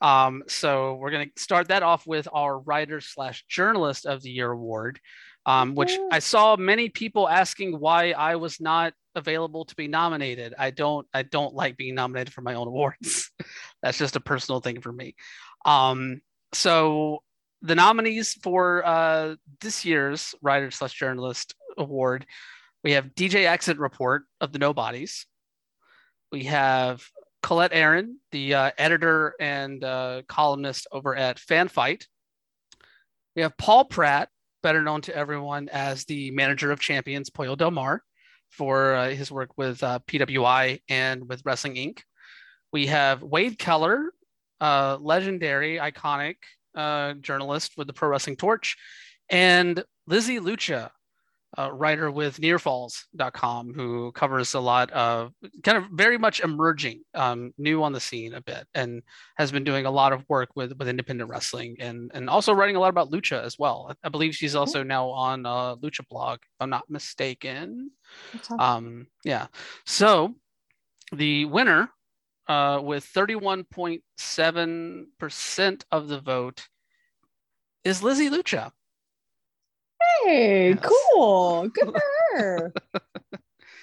Um, so we're going to start that off with our writer slash journalist of the year award, um, which Yeah. I saw many people asking why I was not available to be nominated. I don't I don't like being nominated for my own awards. [LAUGHS] That's just a personal thing for me. Um, so the nominees for uh, this year's writer slash journalist award, we have DJ Exit Report of the Nobodies. We have Collette Arrand, the uh, editor and uh, columnist over at Fanfyte. We have Paul Pratt, better known to everyone as the manager of champions Pollo Del Mar, for uh, his work with uh, PWI and with Wrestling Inc. We have Wade Keller, uh, legendary, iconic uh, journalist with the Pro Wrestling Torch, and Lizzie Lucha, uh, writer with nearfalls.com who covers a lot of kind of very much emerging um, new on the scene a bit and has been doing a lot of work with with independent wrestling and and also writing a lot about lucha as well. I, believe she's also now on uh, lucha blog if i'm not mistaken. Awesome. um, yeah. So the winner uh, with 31.7% of the vote is lizzie lucha Hey, Yes. cool. Good for [LAUGHS] her.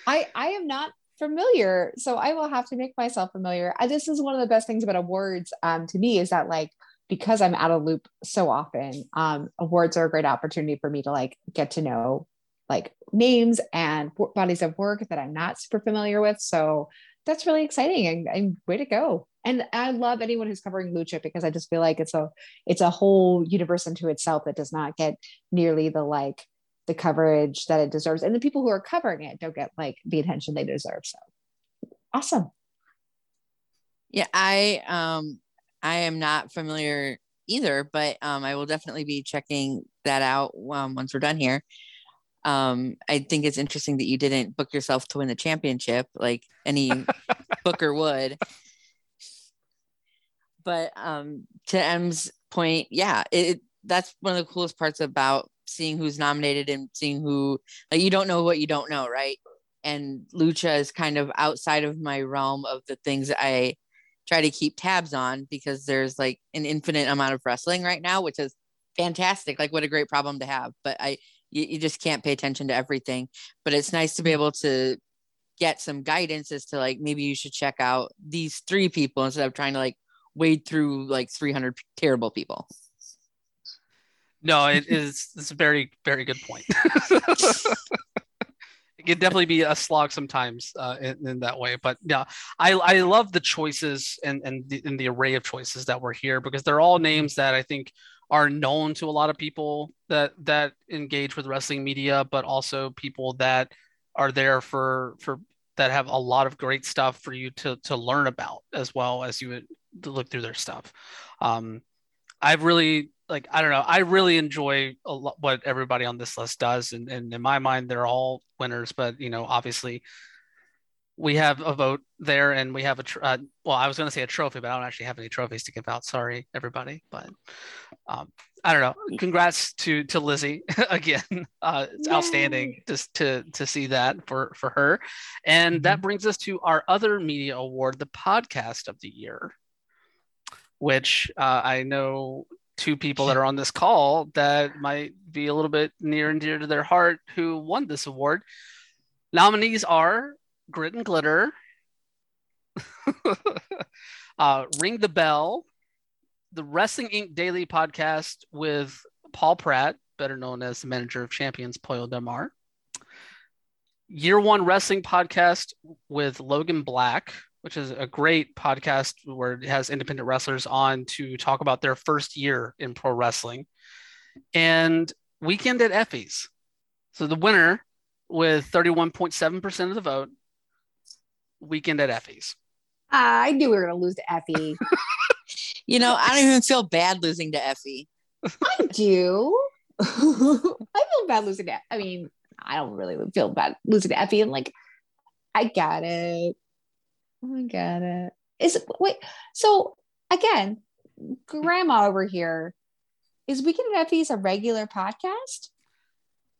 I I am not familiar, so I will have to make myself familiar. I, this is one of the best things about awards um, to me is that like because I'm out of loop so often, um, awards are a great opportunity for me to like get to know like names and bodies of work that I'm not super familiar with. So that's really exciting and, and way to go. And I love anyone who's covering lucha because I just feel like it's a it's a whole universe unto itself that does not get nearly the like the coverage that it deserves and the people who are covering it don't get like the attention they deserve so awesome Yeah, I um I am not familiar either, but um I will definitely be checking that out um, once we're done here. Um I think it's interesting that you didn't book yourself to win the championship like any [LAUGHS] booker would. But um to M's point, yeah, it, that's one of the coolest parts about seeing who's nominated and seeing who like you don't know what you don't know, right? And lucha is kind of outside of my realm of the things I try to keep tabs on because there's like an infinite amount of wrestling right now, which is fantastic. Like what a great problem to have. But I you, you just can't pay attention to everything. But it's nice to be able to get some guidance as to like maybe you should check out these three people instead of trying to like wade through like 300 terrible people. No, it is. It's a very, very good point. [LAUGHS] it can definitely be a slog sometimes uh, in, in that way, but yeah, I I love the choices and and the, and the array of choices that were here because they're all names that I think are known to a lot of people that that engage with wrestling media, but also people that are there for for that have a lot of great stuff for you to to learn about as well as you look through their stuff. Um, I've really like I don't know. I really enjoy a lot what everybody on this list does, and, and in my mind, they're all winners. But you know, obviously, we have a vote there, and we have a tr- uh, well, I was going to say a trophy, but I don't actually have any trophies to give out. Sorry, everybody, but um, I don't know. Congrats to to Lizzie [LAUGHS] again. Uh, it's Yay. outstanding just to to see that for for her, and that brings us to our other media award, the podcast of the year, which uh, I know two people that are on this call that might be a little bit near and dear to their heart who won this award. Nominees are Grit and Glitter, [LAUGHS] uh, Ring the Bell, the Wrestling Inc. Daily podcast with Paul Pratt, better known as the manager of champions, Pollo Del Mar. Year One Wrestling podcast with Logan Black, which is a great podcast where it has independent wrestlers on to talk about their first year in pro wrestling. And Weekend at Effie's. So the winner with 31.7% of the vote, Weekend at Effie's. Ah, i knew we were going to lose to effie [LAUGHS] You know, I don't even feel bad losing to Effie. i do [LAUGHS] i feel bad losing to i mean i don't really feel bad losing to effie and like i got it i got it is it wait so again grandma over here is weekend at effie's a regular podcast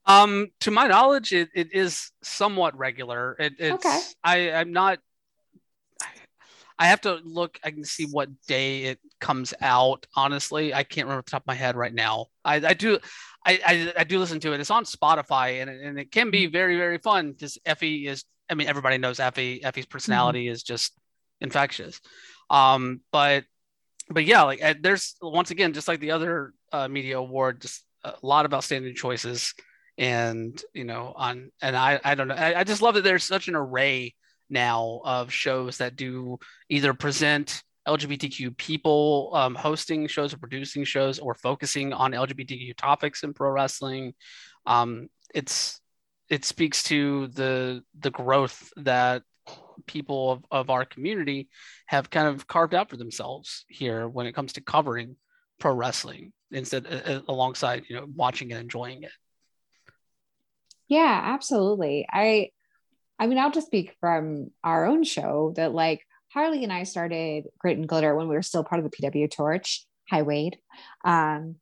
Um, to my knowledge, it, it is somewhat regular. It, it's Okay. I I'm not. I have to look. I can see what day it comes out. Honestly, I can't remember the top of my head right now. I, I do, I, I, I do listen to it. It's on Spotify, and and it can be very very fun because Effie is. I mean, everybody knows Effie. Effie's personality mm-hmm. is just infectious. Um, but but yeah, like uh, there's once again, just like the other uh, media award, just a lot of outstanding choices and you know on and i i don't know I, I, just love that there's such an array now of shows that do either present lgbtq people um, hosting shows or producing shows or focusing on lgbtq topics in pro wrestling um, it's it speaks to the the growth that people of, of our community have kind of carved out for themselves here when it comes to covering pro wrestling instead uh, alongside you know watching and enjoying it yeah, absolutely. I I mean, I'll just speak from our own show that like Harley and I started Grit and Glitter when we were still part of the PW Torch. Hi Wade. Um,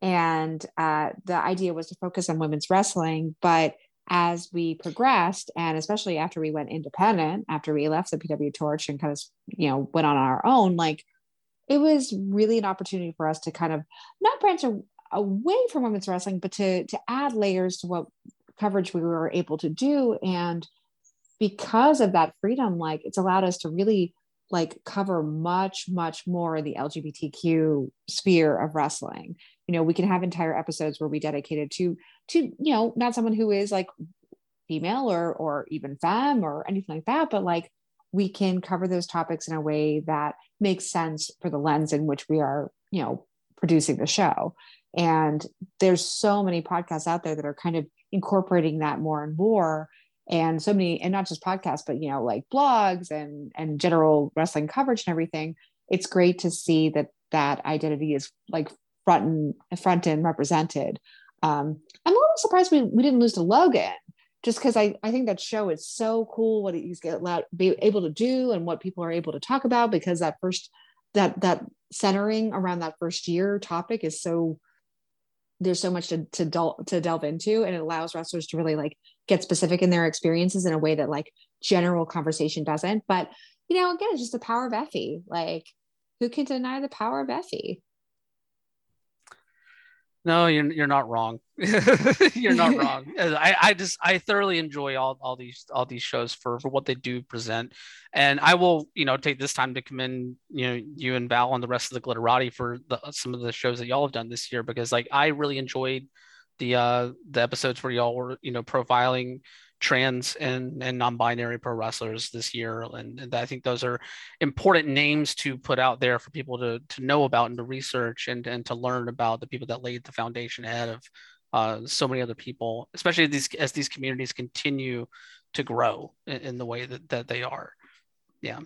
and uh, the idea was to focus on women's wrestling, but as we progressed, and especially after we went independent, after we left the PW Torch and kind of you know went on our own, like it was really an opportunity for us to kind of not branch away from women's wrestling, but to to add layers to what coverage we were able to do. And because of that freedom, like it's allowed us to really like cover much, much more of the LGBTQ sphere of wrestling. You know, we can have entire episodes where we dedicated to to, you know, not someone who is like female or or even femme or anything like that, but like we can cover those topics in a way that makes sense for the lens in which we are, you know, producing the show. And there's so many podcasts out there that are kind of incorporating that more and more. And so many, and not just podcasts, but you know, like blogs and and general wrestling coverage and everything. It's great to see that that identity is like front and front and represented. Um, I'm a little surprised we, we didn't lose to Logan just because I, I think that show is so cool what he's get allowed be able to do and what people are able to talk about because that first that that centering around that first year topic is so there's so much to to, del- to delve into and it allows wrestlers to really like get specific in their experiences in a way that like general conversation doesn't. But you know again it's just the power of effie. Like who can deny the power of effie no, you're you're not wrong. [LAUGHS] you're not wrong. [LAUGHS] I, I just I thoroughly enjoy all, all these all these shows for, for what they do present, and I will you know take this time to commend you know you and Val and the rest of the Glitterati for the, some of the shows that y'all have done this year because like I really enjoyed the uh the episodes where y'all were you know profiling trans and, and non-binary pro wrestlers this year and, and, i think those are important names to put out there for people to, to know about and to research and, and to learn about the people that laid the foundation ahead of uh, so many other people especially these as these communities continue to grow in, in the way that, that they are. Yeah.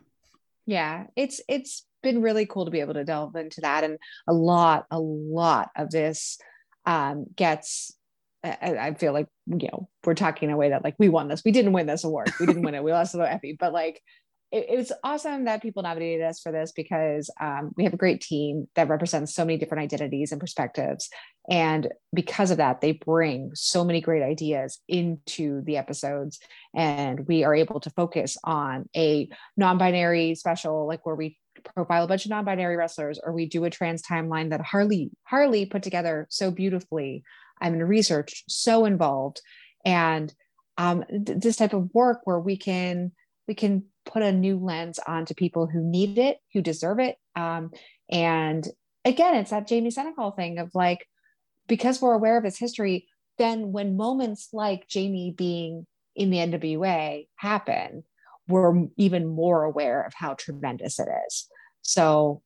Yeah it's it's been really cool to be able to delve into that and a lot a lot of this um, gets I, feel like you know we're talking in a way that like we won this. We didn't win this award. We didn't win it. We [LAUGHS] lost to Effie but like it, was awesome that people nominated us for this because um, we have a great team that represents so many different identities and perspectives. And because of that they bring so many great ideas into the episodes. And we are able to focus on a non-binary special like where we profile a bunch of non-binary wrestlers or we do a trans timeline that harley harley put together so beautifully I'm in research, so involved, and um, th- this type of work where we can we can put a new lens onto people who need it, who deserve it, um, and again, it's that Jamie Senegal thing of like because we're aware of his history, then when moments like Jamie being in the NWA happen, we're even more aware of how tremendous it is. So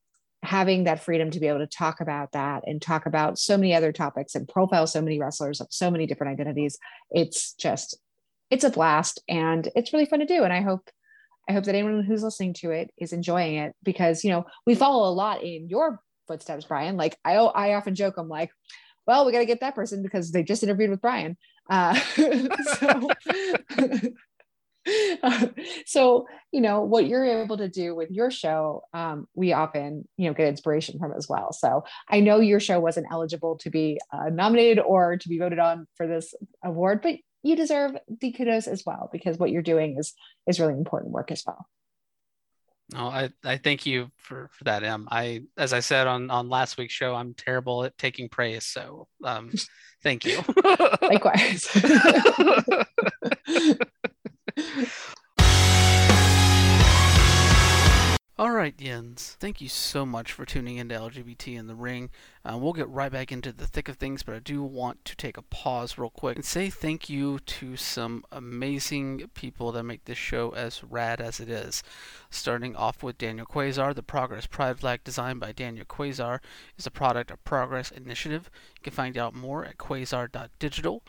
having that freedom to be able to talk about that and talk about so many other topics and profile so many wrestlers of so many different identities. It's just it's a blast and it's really fun to do. And i hope i hope that anyone who's listening to it is enjoying it because you know we follow a lot in your footsteps brian. Like i i often joke i'm like well we got to get that person because they just interviewed with brian. Uh, [LAUGHS] so [LAUGHS] so you know what you're able to do with your show um, we often you know get inspiration from as well so i know your show wasn't eligible to be uh, nominated or to be voted on for this award but you deserve the kudos as well because what you're doing is is really important work as well No, I, I thank you for, for that, Em. I as I said on, on last week's show, I'm terrible at taking praise. So um thank you. [LAUGHS] Likewise. [LAUGHS] All right, Yens. Thank you so much for tuning into LGBT in the Ring. Uh, we'll get right back into the thick of things, but I do want to take a pause real quick and say thank you to some amazing people that make this show as rad as it is. Starting off with Daniel Quasar, the Progress Pride flag designed by Daniel Quasar is a product of Progress Initiative. You can find out more at quasar.digital.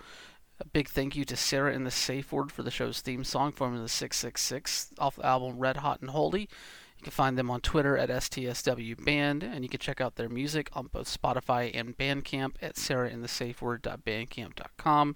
A big thank you to Sarah and the Safe Word for the show's theme song, Formula 666, off the album Red Hot and Holy. You can find them on Twitter at STSW Band, and you can check out their music on both Spotify and Bandcamp at sarahinthesafeword.bandcamp.com.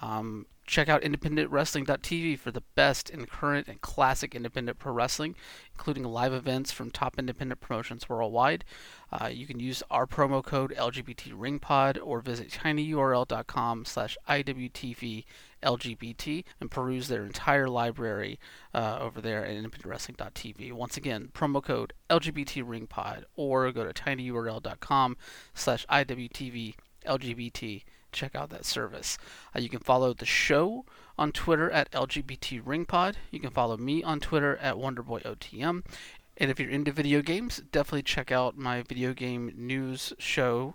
Um, check out independentwrestling.tv for the best in current and classic independent pro wrestling, including live events from top independent promotions worldwide. Uh, you can use our promo code LGBTRingPod or visit tinyurl.com slash IWTV LGBT and peruse their entire library uh, over there at independentwrestling.tv. Once again, promo code LGBTRingPod or go to tinyurl.com slash IWTV LGBT. Check out that service. Uh, you can follow the show on Twitter at LGBTRingPod. You can follow me on Twitter at WonderboyOTM. And if you're into video games, definitely check out my video game news show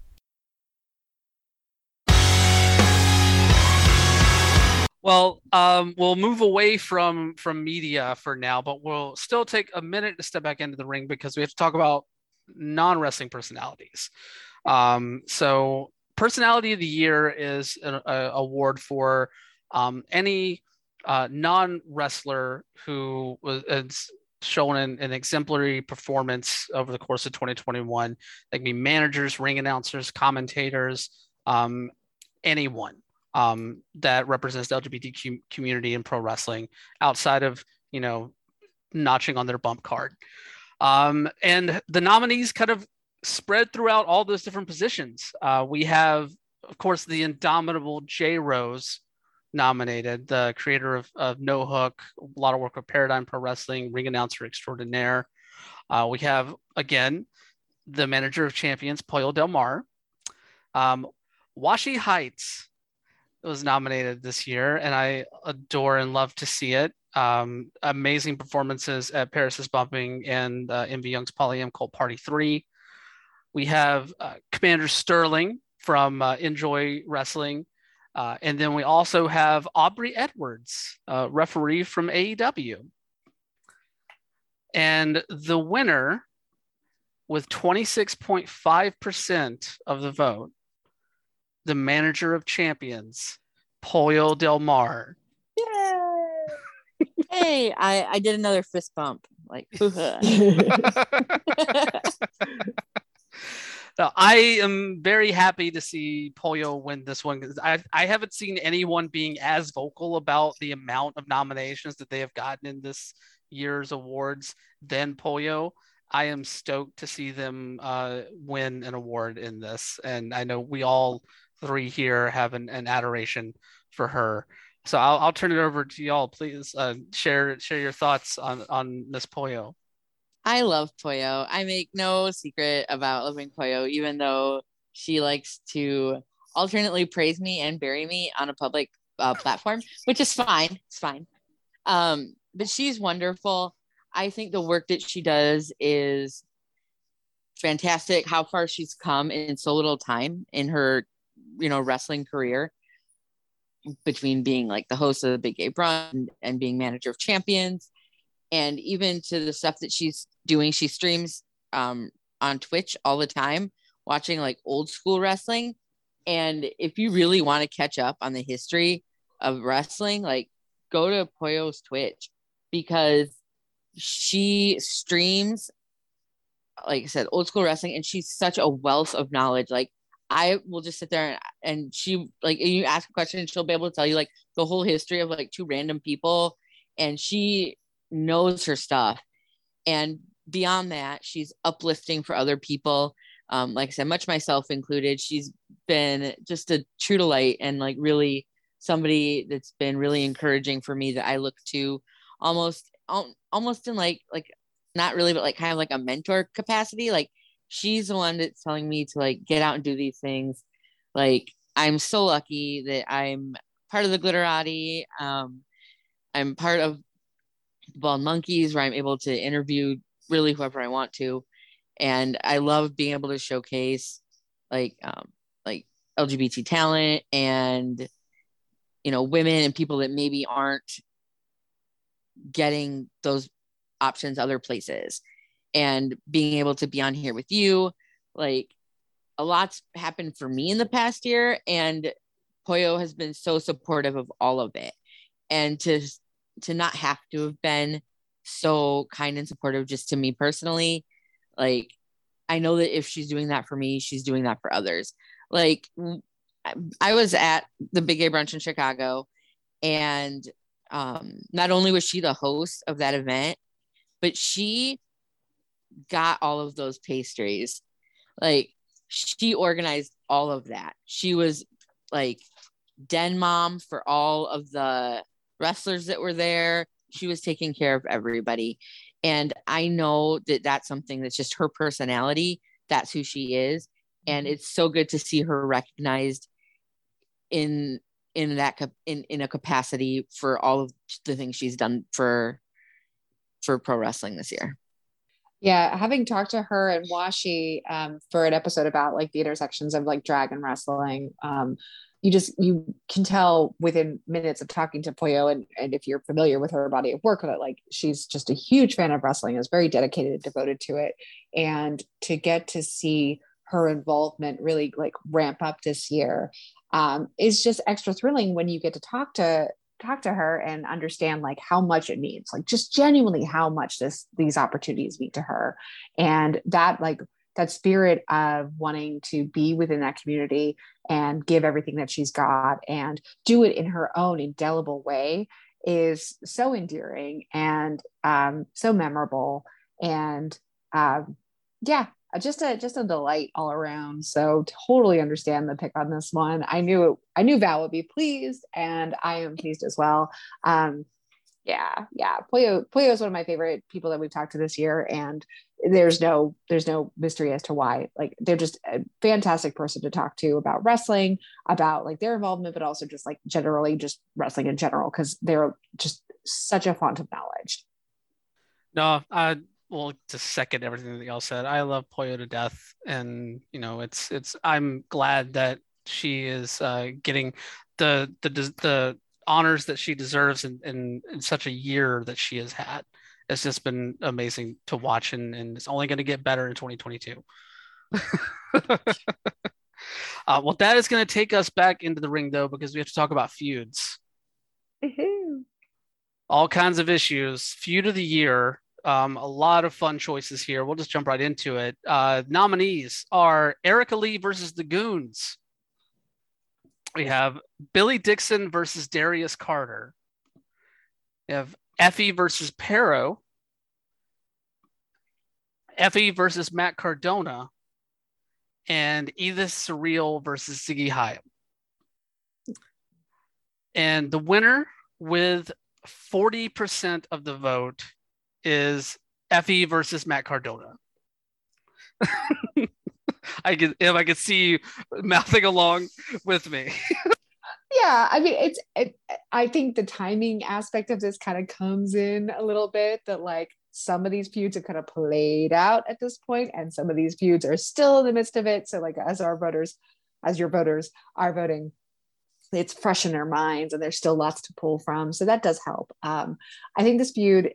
Well, um, we'll move away from from media for now, but we'll still take a minute to step back into the ring because we have to talk about non wrestling personalities. Um, so, personality of the year is an award for um, any uh, non wrestler who was shown an, an, exemplary performance over the course of 2021. They can be managers, ring announcers, commentators, um, anyone um, that represents the LGBT community in pro wrestling outside of, you know, notching on their bump card. Um, and the nominees kind of spread throughout all those different positions. Uh, we have, of course, the indomitable Jay Rose nominated, the creator of, of No Hook, a lot of work with Paradigm Pro Wrestling, ring announcer extraordinaire. Uh, we have, again, the manager of champions, Pollo Del Mar. Um, Washi Heights was nominated this year, and I adore and love to see it. Um, amazing performances at Paris is Bumping and uh, MV Young's Poly M Cult Party 3. We have uh, Commander Sterling from uh, Enjoy Wrestling. Uh, and then we also have Aubrey Edwards, uh, referee from AEW. And the winner, with 26.5% of the vote, the manager of champions, Pollo Del Mar. Yay! [LAUGHS] hey, I, I did another fist bump. Like, [LAUGHS] no, I am very happy to see Pollo win this one because I, I haven't seen anyone being as vocal about the amount of nominations that they have gotten in this year's awards than Pollo. I am stoked to see them uh, win an award in this, and I know we all three here have an, an adoration for her. So I'll, I'll turn it over to y'all. Please uh, share share your thoughts on on Miss Pollo. I love Pollo. I make no secret about loving Pollo, even though she likes to alternately praise me and bury me on a public uh, platform, which is fine. It's fine. Um, but she's wonderful. I think the work that she does is fantastic. How far she's come in so little time in her you know wrestling career between being like the host of the big gay brunch and being manager of champions and even to the stuff that she's doing she streams um, on twitch all the time watching like old school wrestling and if you really want to catch up on the history of wrestling like go to Pollo's twitch because she streams like I said, old school wrestling, and she's such a wealth of knowledge. Like I will just sit there and, and she like you ask a question, and she'll be able to tell you like the whole history of like two random people, and she knows her stuff. And beyond that, she's uplifting for other people. Um, like I said, much myself included. She's been just a true delight and like really somebody that's been really encouraging for me that I look to almost almost in like like not really but like kind of like a mentor capacity like she's the one that's telling me to like get out and do these things. Like i'm so lucky that i'm part of the glitterati. Um i'm part of bald monkeys where i'm able to interview really whoever i want to. And i love being able to showcase like um like lgbt talent and you know women and people that maybe aren't getting those options other places and being able to be on here with you like a lot's happened for me in the past year and Pollo has been so supportive of all of it. And to to not have to have been so kind and supportive just to me personally like I know that if she's doing that for me she's doing that for others. Like I was at the Big Gay Brunch in Chicago, and um, not only was she the host of that event, but she got all of those pastries. Like she organized all of that. She was like den mom for all of the wrestlers that were there. She was taking care of everybody. And I know that that's something that's just her personality. That's who she is. And mm-hmm. it's so good to see her recognized in in that in in a capacity for all of the things she's done for for pro wrestling this year. Yeah, having talked to her and Washi um, for an episode about like the intersections of like drag and wrestling, um, you just you can tell within minutes of talking to Pollo and, and if you're familiar with her body of work that like she's just a huge fan of wrestling, is very dedicated and devoted to it, and to get to see her involvement really like ramp up this year um, is just extra thrilling when you get to talk to talk to her and understand like how much it means like just genuinely how much this these opportunities mean to her. And that like that spirit of wanting to be within that community and give everything that she's got and do it in her own indelible way is so endearing and um, so memorable. And um, yeah just a just a delight all around. So totally understand the pick on this one. I knew it, I knew Val would be pleased, and I am pleased as well. Um, yeah, yeah. Pollo Pollo is one of my favorite people that we've talked to this year, and there's no there's no mystery as to why. Like they're just a fantastic person to talk to about wrestling, about like their involvement, but also just like generally just wrestling in general because they're just such a font of knowledge. No, uh, well to second everything that y'all said. I love Pollo to death, and you know, it's it's. I'm glad that she is uh, getting the the the honors that she deserves in, in, in such a year that she has had. It's just been amazing to watch, and, and it's only going to get better in 2022. [LAUGHS] uh, well, that is going to take us back into the ring, though, because we have to talk about feuds. All kinds of issues. Feud of the year um, a lot of fun choices here. We'll just jump right into it. Uh, nominees are Erica Lee versus the Goons. We have Billy Dixon versus Darius Carter. We have Effie versus Parrow. Effie versus Matt Cardona. And Edith Surreal versus Ziggy Haim. And the winner with 40% of the vote is Effie versus Matt Cardona. [LAUGHS] I could if I could see you mouthing along with me. [LAUGHS] yeah, I mean it's it, I think the timing aspect of this kind of comes in a little bit that like some of these feuds are kind of played out at this point and some of these feuds are still in the midst of it so like as our voters as your voters are voting it's fresh in their minds and there's still lots to pull from so that does help um, i think this feud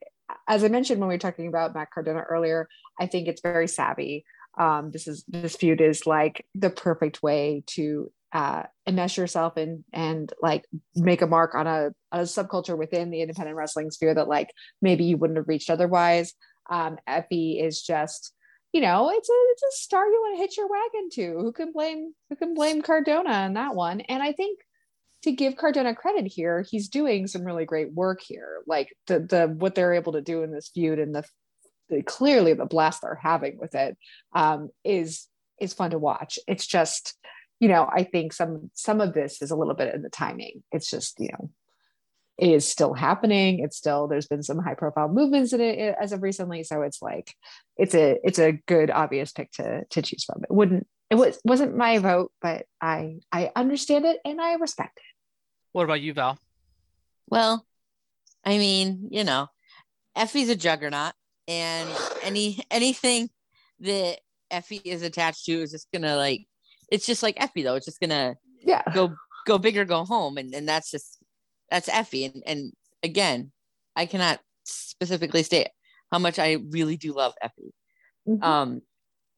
as I mentioned when we were talking about Matt Cardona earlier, I think it's very savvy. Um, this is this feud is like the perfect way to uh, enmesh yourself and and like make a mark on a, a subculture within the independent wrestling sphere that like maybe you wouldn't have reached otherwise. Um, Effy is just you know, it's a it's a star you want to hitch your wagon to. Who can blame who can blame Cardona on that one? And I think to give Cardona credit here, he's doing some really great work here. Like the the what they're able to do in this feud and the, the clearly the blast they're having with it um, is is fun to watch. It's just, you know, I think some some of this is a little bit in the timing. It's just, you know, it is still happening. It's still there's been some high profile movements in it as of recently. So it's like it's a it's a good obvious pick to to choose from. It wouldn't it was wasn't my vote, but I I understand it and I respect it. What about you, Val? Well, I mean, you know, Effie's a juggernaut, and any anything that Effie is attached to is just gonna like it's just like Effie though. It's just gonna Yeah. go go big or go home, and and that's just that's Effie. And and again, I cannot specifically state how much I really do love Effie. Mhm. Um,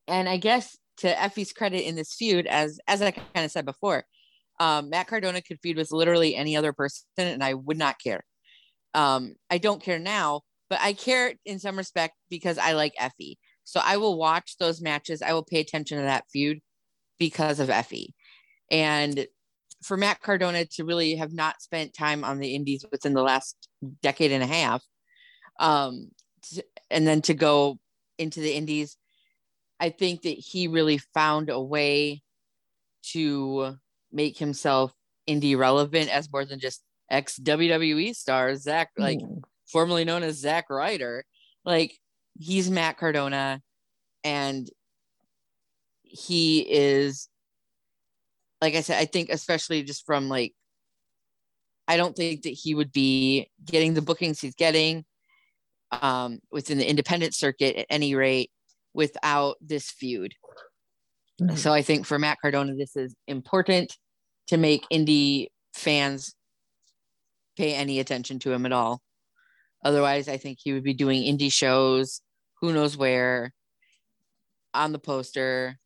and I guess to Effie's credit in this feud, as as I kind of said before, um, Matt Cardona could feud with literally any other person, and I would not care. Um, I don't care now, but I care in some respect because I like Effie. So I will watch those matches. I will pay attention to that feud because of Effie. And for Matt Cardona to really have not spent time on the Indies within the last decade and a half, um, t- and then to go into the Indies, I think that he really found a way to make himself indie relevant as more than just ex WWE star Zach, like Mm. formerly known as Zach Ryder. Like he's Matt Cardona, and he is, like I said, I think especially just from like, I don't think that he would be getting the bookings he's getting um, within the independent circuit at any rate without this feud. Mhm. So I think for Matt Cardona, this is important to make indie fans pay any attention to him at all. Otherwise, I think he would be doing indie shows, who knows where, on the poster,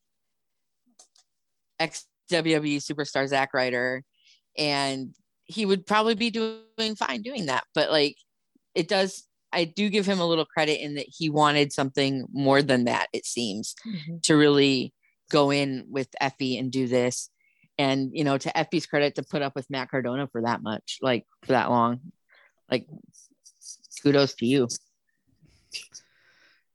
ex WWE superstar Zack Ryder, and he would probably be doing fine doing that. But like, it does. I do give him a little credit in that he wanted something more than that. It seems Mhm. to really go in with Effie and do this. And you know, to Effie's credit, to put up with Matt Cardona for that much, like for that long, like kudos to you.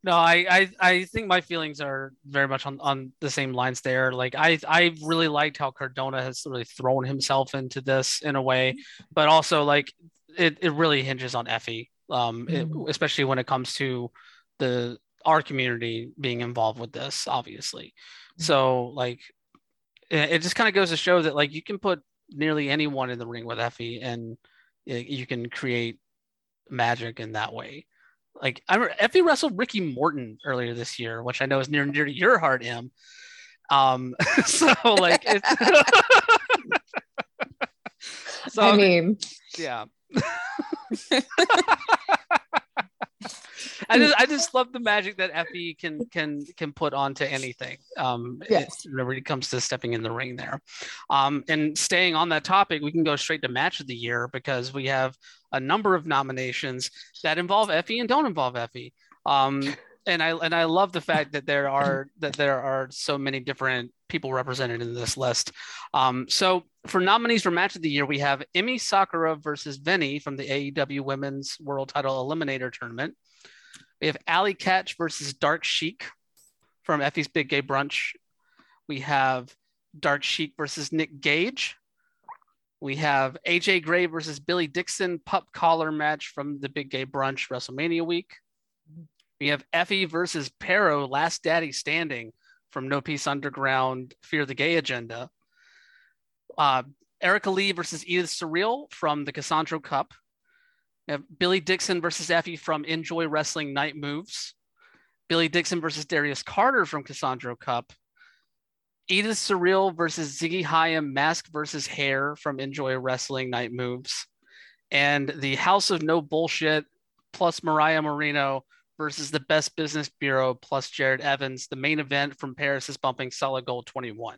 No, I, I I think my feelings are very much on, on the same lines there. Like I I really liked how Cardona has really thrown himself into this in a way, but also like it, it really hinges on Effie, um, it- Mhm. especially when it comes to the our community being involved with this, obviously. So like it, it just kind of goes to show that like you can put nearly anyone in the ring with Effie and you can create magic in that way. Like I remember Effie wrestled Ricky Morton earlier this year, which I know is near and dear to your heart, Em. Um, [LAUGHS] so like it's [LAUGHS] so I mean, yeah. [LAUGHS] I just I just love the magic that Effie can can can put onto anything. Um Yes. it- whenever it comes to stepping in the ring there. Um and staying on that topic, we can go straight to match of the year because we have a number of nominations that involve Effie and don't involve Effie. Um and I and I love the fact that there are that there are so many different people represented in this list. Um, so for nominees for match of the year, we have Emi Sakura versus Veny from the AEW Women's World Title Eliminator Tournament. We have Allie Katch versus Dark Sheik from Effie's Big Gay Brunch. We have Dark Sheik versus Nick Gage. We have AJ Gray versus Billy Dixon pup collar match from the Big Gay Brunch WrestleMania week. We have Effie versus Parrow Last Daddy Standing from No Peace Underground Fear the Gay Agenda. Uh, Erica Lee versus Edith Surreal from the Cassandro Cup. We have Billy Dixon versus Effie from Enjoy Wrestling Night Moves. Billy Dixon versus Darius Carter from Cassandro Cup. Edith Surreal versus Ziggy Haim Mask versus Hair from Enjoy Wrestling Night Moves. And the House of No Bullshit plus Mariah Marino versus the Best Business Bureau plus Jared Evans, the main event from Paris is bumping Solid Gold 21,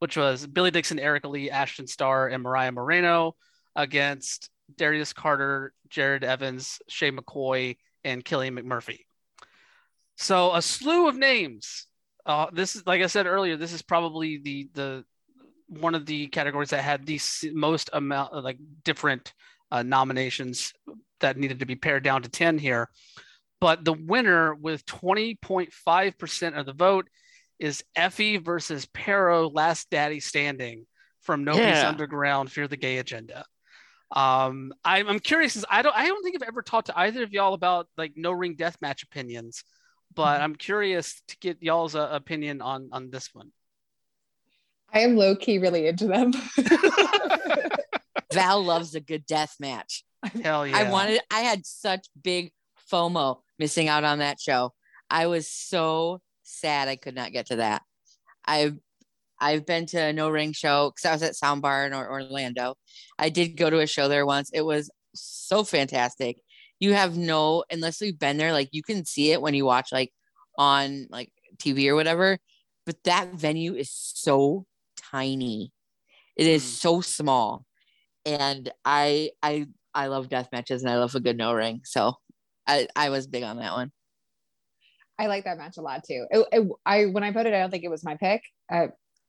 which was Billy Dixon, Erica Lee, Ashton Starr, and Mariah Moreno against Darius Carter, Jared Evans, Shay McCoy, and Killian McMurphy. So a slew of names. Uh, this is like I said earlier. This is probably the the one of the categories that had the most amount of like different uh, nominations that needed to be pared down to ten here. But the winner with twenty point five percent of the vote is Effie versus Parrow, Last Daddy Standing from No Peace Yeah. Underground, Fear the Gay Agenda. Um, I'm, I'm curious. 'cause I don't I don't think I've ever talked to either of y'all about like no ring death match opinions, but I'm curious to get y'all's uh, opinion on on this one. I am low key really into them. Val [LAUGHS] loves a good death match. Hell yeah! I wanted I had such big FOMO missing out on that show. I was so sad I could not get to that. I've I've been to a no ring show because I was at Soundbar in Orlando. I did go to a show there once. It was so fantastic. You have no unless you've been there, like you can see it when you watch like on like TV or whatever. But that venue is so tiny. It is Mm. so small. And I I I love death matches and I love a good no ring. So I, I was big on that one. I like that match a lot too. It, it- I when I voted, I don't think it was my pick.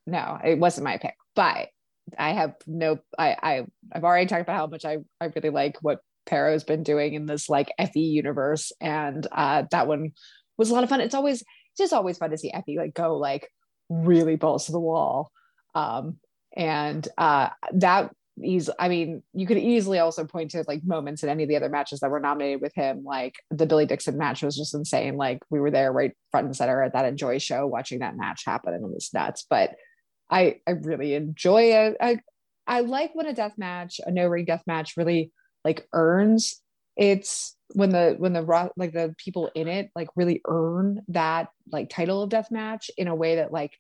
No, it wasn't my pick. But I have no. I, I I've already talked about how much I I really like what Parrow's been doing in this like Effie universe, and uh, that one was a lot of fun. It's always it's just always fun to see Effie like go like really balls to the wall, um, and uh, that i mean you could easily also point to like moments in any of the other matches that were nominated with him like the billy dixon match was just insane like we were there right front and center at that enjoy show watching that match happen and it was nuts but i i really enjoy it. I i like when a death match a no ring death match really like earns. It's when the when the like the people in it like really earn that like title of death match in a way that like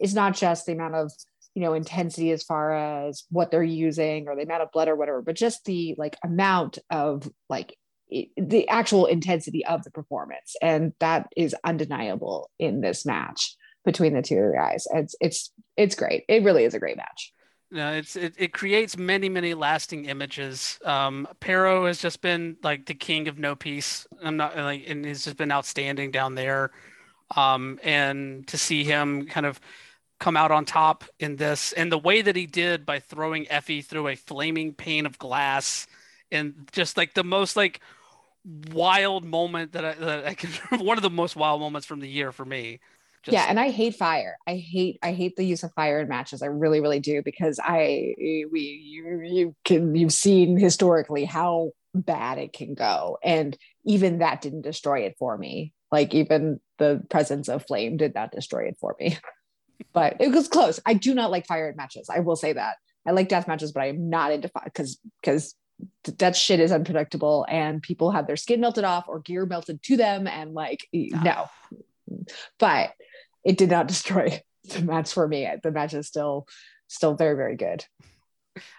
is not just the amount of you know intensity as far as what they're using or the amount of blood or whatever but just the like amount of like the actual intensity of the performance. And that is undeniable in this match between the two guys it's it's it's great it really is a great match No, it's it, it creates many many lasting images. Um, Parrow has just been like the king of no peace. I'm not like, and he's just been outstanding down there. Um, and to see him kind of come out on top in this, and the way that he did by throwing Effie through a flaming pane of glass, and just like the most like wild moment that I, that I can [LAUGHS] one of the most wild moments from the year for me. Just, yeah and i hate fire. I hate i hate the use of fire in matches. I really really do because i eh, we you, you can you've seen historically how bad it can go and even that didn't destroy it for me. Like even the presence of flame did not destroy it for me. [LAUGHS] But it was close. I do not like fire in matches. I will say that. I like death matches but i am not into fire because because that shit is unpredictable and people have their skin melted off or gear melted to them and like no. But it did not [LAUGHS] destroy the match for me. The match is still still very very good.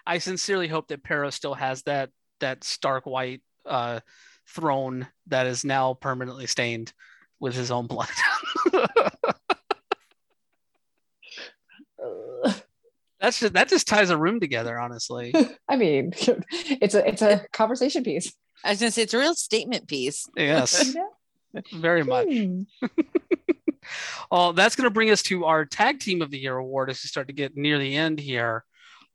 I sincerely hope that Parrow still has that that stark white uh, throne that is now permanently stained with his own blood. [LAUGHS] That's just that just ties a room together, honestly. [LAUGHS] I mean, it's a it's a conversation piece. I was gonna say it's a real statement piece. Yes, very much. Well, that's going to bring us to our tag team of the year award as we start to get near the end here.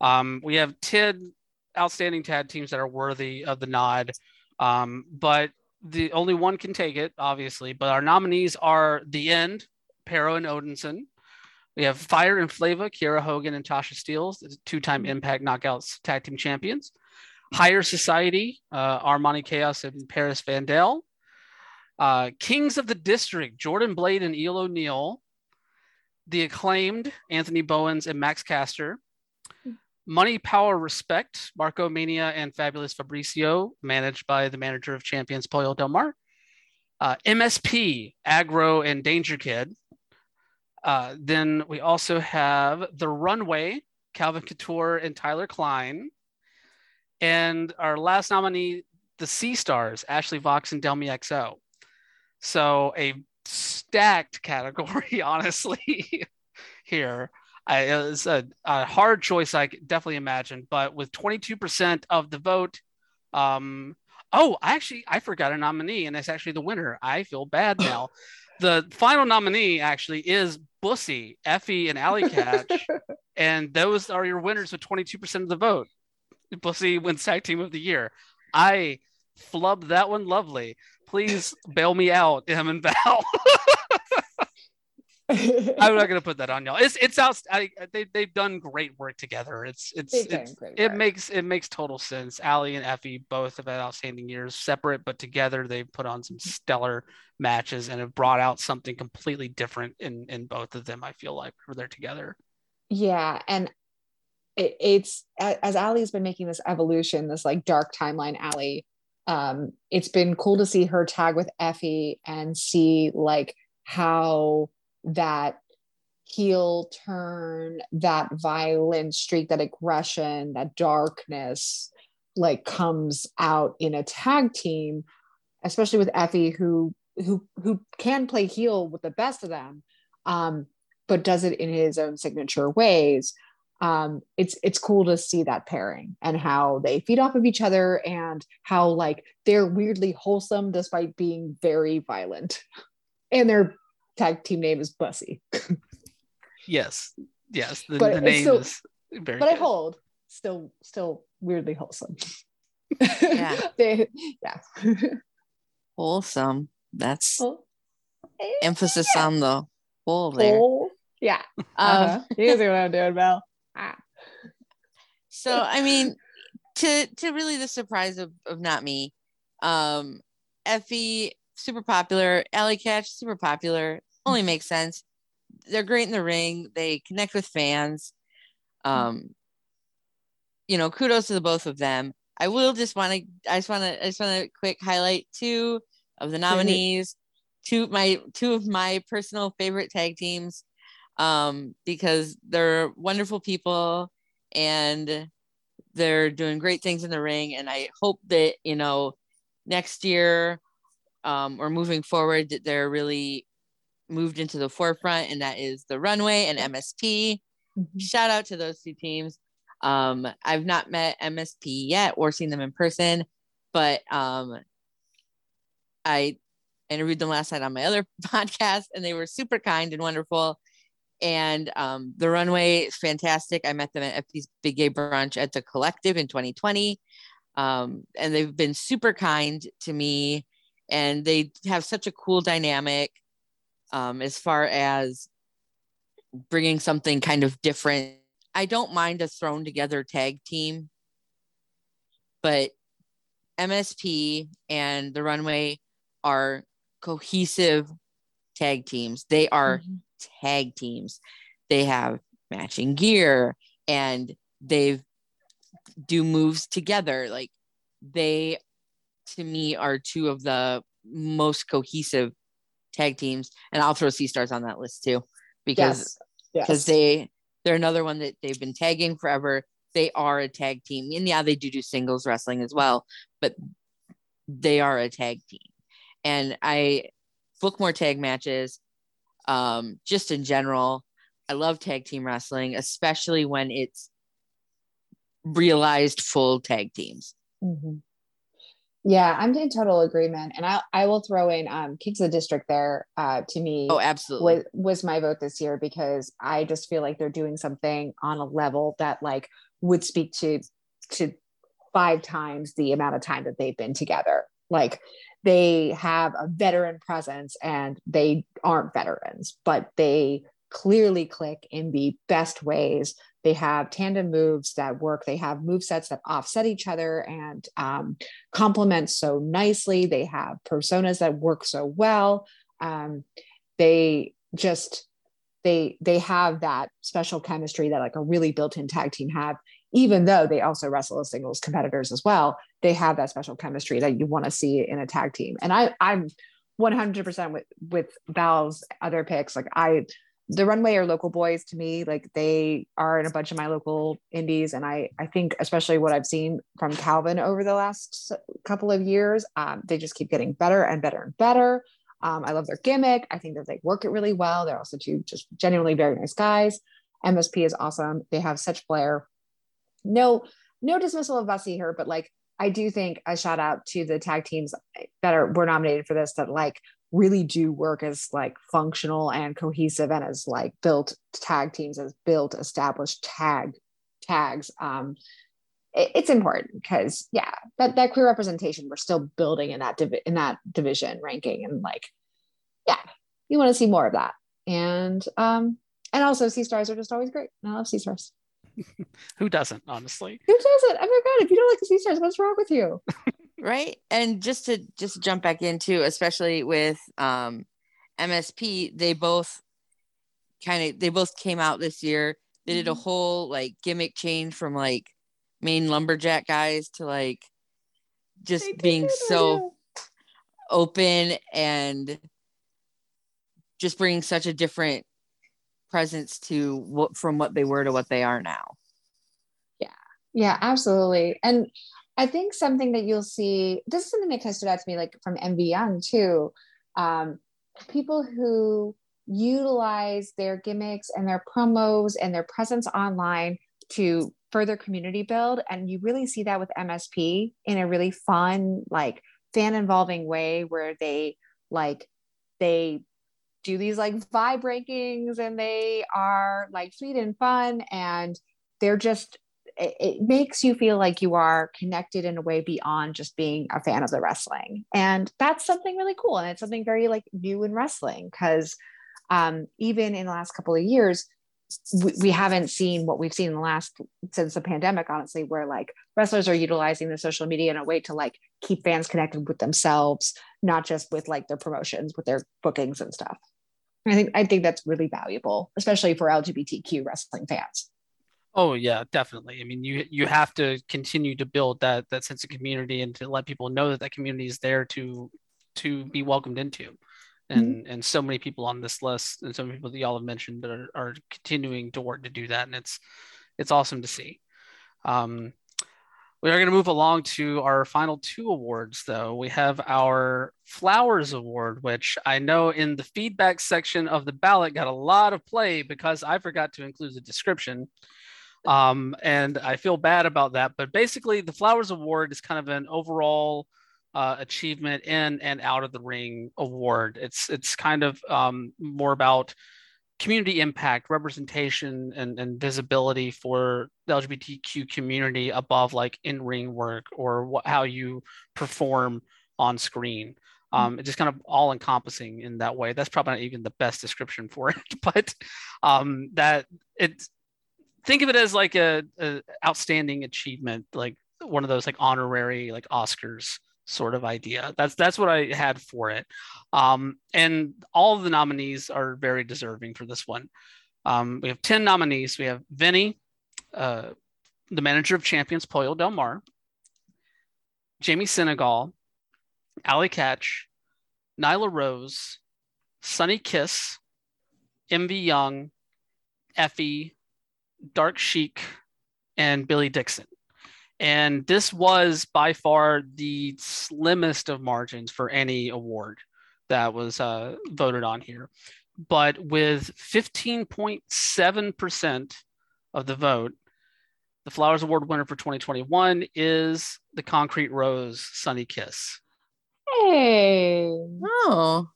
Um, we have 10 outstanding tag teams that are worthy of the nod, um, but the only one can take it, obviously. But our nominees are The End, Parrow and Odinson. We have Fire and Flava, Kiera Hogan and Tasha Steeles, two time Impact Knockouts tag team champions. Higher Society, uh, Armani Chaos and Paris Vandal. Uh, Kings of the District, Jordan Blade and Eel O'Neill. The acclaimed Anthony Bowens and Max Caster. Money, Power, Respect, Marco Mania and Fabulous Fabricio, managed by the manager of champions, Pollo Del Mar. Uh, MSP, Agro and Danger Kid. Uh, then we also have The Runway, Calvin Couture and Tyler Klein. And our last nominee, the Sea Stars, Ashley Vox and Delmi Exo. So a stacked category, [LAUGHS] honestly, here. I, it was a, a hard choice, I definitely imagine, but with 22% of the vote, um, oh, I actually, I forgot a nominee, and it's actually the winner. I feel bad now. [LAUGHS] the final nominee actually is Bussy, Effie, and Allie Katch, [LAUGHS] and those are your winners with 22% of the vote. Bussy wins Tag Team of the Year. I flubbed that one lovely. Please bail me out, Em and Val. [LAUGHS] I'm not gonna put that on y'all. It's it's out. I, they they've done great work together. It's it's, it's it makes it makes total sense. Allie and Effie both have had outstanding years, separate but together. They've put on some stellar matches and have brought out something completely different in in both of them. I feel like when they're together. yeah and it, it's as Allie's been making this evolution this like dark timeline Allie um it's been cool to see her tag with Effie and see like how that heel turn that violent streak that aggression that darkness like comes out in a tag team especially with Effie who who who can play heel with the best of them um but does it in his own signature ways um it's it's cool to see that pairing and how they feed off of each other and how like they're weirdly wholesome despite being very violent and their tag team name is bussy Yes, yes. The, But the name still- is very. but i hold still still weirdly wholesome Yeah. [LAUGHS] they, yeah Wholesome. That's Well, emphasis yeah. on the whole there. Whole- yeah Um, uh-huh. you see what i'm doing Val ah. so I mean, to to really the surprise of, of not me, um, Effie super popular, Allie Katch super popular. Only makes sense. They're great in the ring. They connect with fans. Um, you know, kudos to the both of them. I will just want to. I just want to. I just want to quick highlight two of the nominees. Two my two of my personal favorite tag teams, um, because they're wonderful people and they're doing great things in the ring. And I hope that you know next year um, or moving forward that they're really moved into the forefront, and that is the Runway and MSP Mhm. shout out to those two teams. Um, I've not met MSP yet or seen them in person, but um, I interviewed them last night on my other [LAUGHS] podcast, and they were super kind and wonderful. And um, the runway is fantastic. I met them at Effie's Big Gay Brunch at the Collective in 2020, um, and they've been super kind to me. And they have such a cool dynamic um, as far as bringing something kind of different. I don't mind a thrown together tag team, but MSP and the Runway are cohesive tag teams. They are Mhm. Tag teams. They have matching gear and they do moves together. Like they, to me, are two of the most cohesive tag teams. And I'll throw Sea Stars on that list too, because yes because yes they they're another one that they've been tagging forever. They are a tag team, and yeah, they do do singles wrestling as well, but they are a tag team. And I book more tag matches, um, just in general. I love tag team wrestling, especially when it's realized full tag teams. Mhm. Yeah, I'm in total agreement, and I I will throw in um Kings of the District there. Uh, to me, Oh, absolutely. was was my vote this year because I just feel like they're doing something on a level that like would speak to to five times the amount of time that they've been together. Like they have a veteran presence and they aren't veterans, but they clearly click in the best ways. They have tandem moves that work. They have move sets that offset each other and um, complement so nicely. They have personas that work so well. Um, they just they they have that special chemistry that like a really built-in tag team have even though they also wrestle as singles competitors as well they have that special chemistry that you want to see in a tag team and i i'm 100% with with val's other picks like i the runway are local boys to me like they are in a bunch of my local indies and i i think especially what i've seen from calvin over the last couple of years um, they just keep getting better and better and better um, I love their gimmick. I think that they work it really well. They're also two just genuinely very nice guys. MSP is awesome. They have such flair. No, no dismissal of Bussy here, but like I do think a shout out to the tag teams that are were nominated for this that like really do work as like functional and cohesive and as like built tag teams as built established tag tags. Um it, it's important because yeah that that queer representation we're still building in that divi- in that division ranking and like yeah you want to see more of that. And um and also sea stars are just always great. I love sea stars [LAUGHS] Who doesn't, honestly? who doesn't oh my god if you don't like the sea stars what's wrong with you [LAUGHS] right and just to just jump back into especially with um msp they both kind of they both came out this year they did a Mhm. whole like gimmick change from like main lumberjack guys to like just They did being it, so know. open and just bringing such a different presence to what from what they were to what they are now Yeah, Yeah, absolutely. And I think something that you'll see, this is something that kind of stood out to me, like from MV Young too. Um, people who utilize their gimmicks and their promos and their presence online to further community build. And you really see that with MSP in a really fun, like fan involving way where they like, they do these like vibe rankings and they are like sweet and fun and they're just it, makes you feel like you are connected in a way beyond just being a fan of the wrestling. And that's something really cool and it's something very like new in wrestling because um, even in the last couple of years we, we haven't seen what we've seen in the last since the pandemic honestly where like wrestlers are utilizing the social media in a way to like keep fans connected with themselves not just with like their promotions with their bookings and stuff i think i think that's really valuable especially for lgbtq wrestling fans Oh yeah, definitely. I mean, you you have to continue to build that that sense of community and to let people know that that community is there to to be welcomed into. And and so many people on this list and so many people that y'all have mentioned that are, are continuing to work to do that, and it's it's awesome to see. Um, we are going to move along to our final two awards, though. We have our Flowers Award, which I know in the feedback section of the ballot got a lot of play because I forgot to include the description um, and I feel bad about that. But basically, the Flowers Award is kind of an overall uh, achievement in and out of the ring award. It's it's kind of um, more about community impact, representation, and, and visibility for the LGBTQ community above like in ring work or what, how you perform on screen. Um, it's just kind of all encompassing in that way. That's probably not even the best description for it, [LAUGHS] but um, that it's think of it as like a, a outstanding achievement, like one of those like honorary like Oscars sort of idea. That's that's what I had for it. Um, and all of the nominees are very deserving for this one. Um, we have 10 nominees. We have Vinny, uh, the manager of champions, Pollo Del Mar, Jamie Senegal, Allie Katch, Nyla Rose, Sunny Kiss, MV Young, Effie, Dark Sheik, and Billy Dixon. And this was by far the slimmest of margins for any award that was uh, voted on here. But with 15.7% of the vote, the Flowers Award winner for 2021 is the Concrete Rose Sunny Kiss. hey oh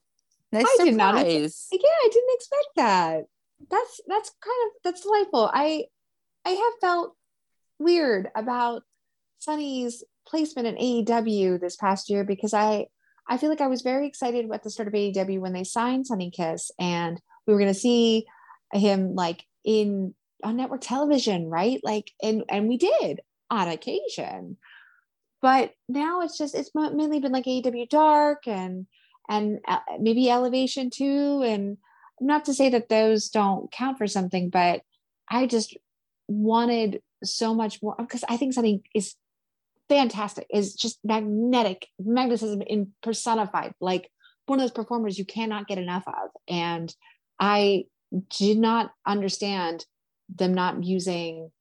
nice I did not surprise yeah i didn't expect that that's that's kind of that's delightful i i have felt weird about sunny's placement in aew this past year because i i feel like i was very excited at the start of aew when they signed sunny kiss and we were going to see him like in on network television right? Like and and we did on occasion. But now it's just it's mainly been like aew dark and and uh, maybe elevation too. And not to say that those don't count for something but i just wanted so much more because i think something is fantastic. Is just magnetic. Magnetism in personified like one of those performers you cannot get enough of. And i did not understand them not using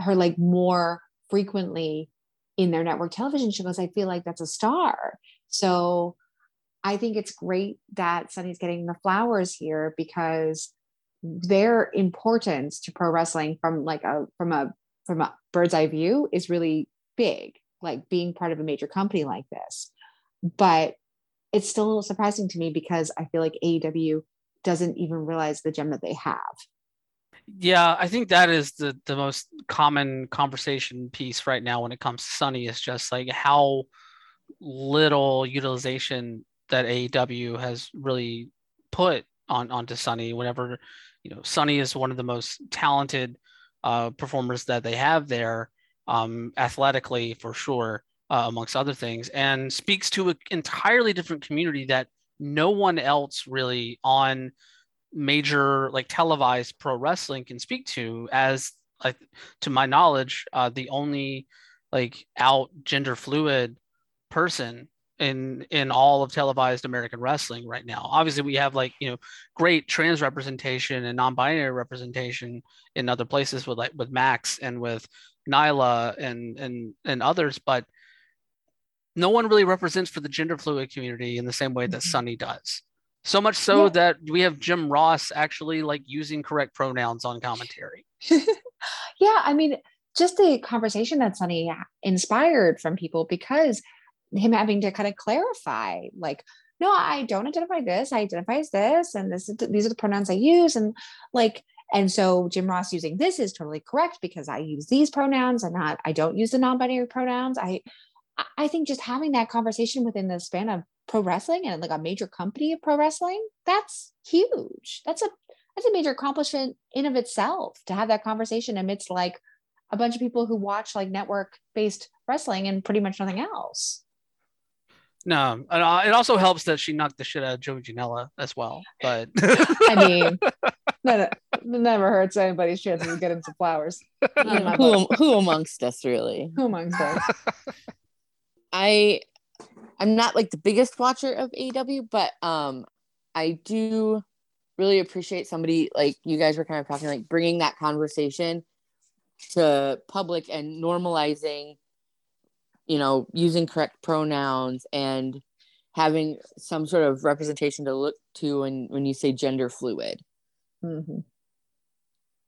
her like more frequently in their network television shows. I feel like that's a star. So I think it's great that Sunny's getting the flowers here because their importance to pro wrestling from like a from a from a bird's eye view is really big, like being part of a major company like this. But it's still a little surprising to me because I feel like AEW doesn't even realize the gem that they have. Yeah, I think that is the the most common conversation piece right now when it comes to Sunny is just like how little utilization that AEW has really put on onto Sunny whenever you know Sunny is one of the most talented uh, performers that they have there um, athletically for sure uh, amongst other things and speaks to an entirely different community that no one else really on major like televised pro wrestling can speak to as to my knowledge uh, the only like out gender fluid person in in all of televised American wrestling right now. Obviously, we have like you know great trans representation and non-binary representation in other places with like with Max and with Nyla and and and others, but no one really represents for the gender fluid community in the same way that mm-hmm. Sunny does. So much so yeah. that we have Jim Ross actually like using correct pronouns on commentary. [LAUGHS] yeah, I mean, just the conversation that Sunny inspired from people because him having to kind of clarify, like, no, I don't identify this. I identify as this, and this these are the pronouns I use, and like, and so Jim Ross using this is totally correct because I use these pronouns and not I don't use the non-binary pronouns. I I think just having that conversation within the span of pro wrestling and like a major company of pro wrestling, that's huge. That's a that's a major accomplishment in of itself to have that conversation amidst like a bunch of people who watch like network based wrestling and pretty much nothing else. No, uh, it also helps that she knocked the shit out of Joey Janela as well. But I mean, [LAUGHS] that never hurts anybody's chances of getting some flowers. who, who amongst us, really? Who amongst us? [LAUGHS] I, I'm not like the biggest watcher of AEW, but um, I do really appreciate somebody like you guys were kind of talking, like bringing that conversation to public and normalizing you know, using correct pronouns and having some sort of representation to look to when when you say gender fluid. Mm-hmm.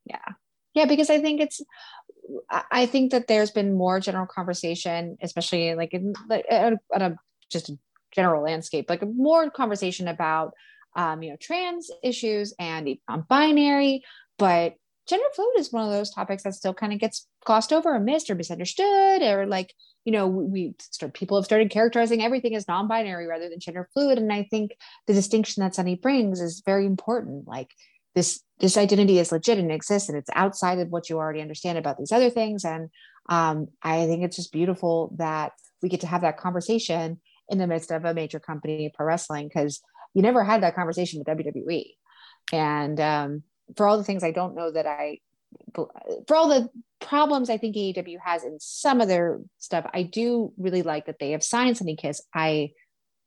Yeah, yeah, because I think it's. I think that there's been more general conversation, especially like in like at a, just a general landscape, like more conversation about um, you know trans issues and on binary, but gender fluid is one of those topics that still kind of gets glossed over or missed or misunderstood or like you know we start people have started characterizing everything as non-binary rather than gender fluid. And i think the distinction that sunny brings is very important. Like this this identity is legit and exists and it's outside of what you already understand about these other things. And um, i think it's just beautiful that we get to have that conversation in the midst of a major company pro wrestling because you never had that conversation with wwe and um, for all the things i don't know that i for all the problems I think AEW has in some of their stuff, I do really like that they have signed Sunny Kiss. I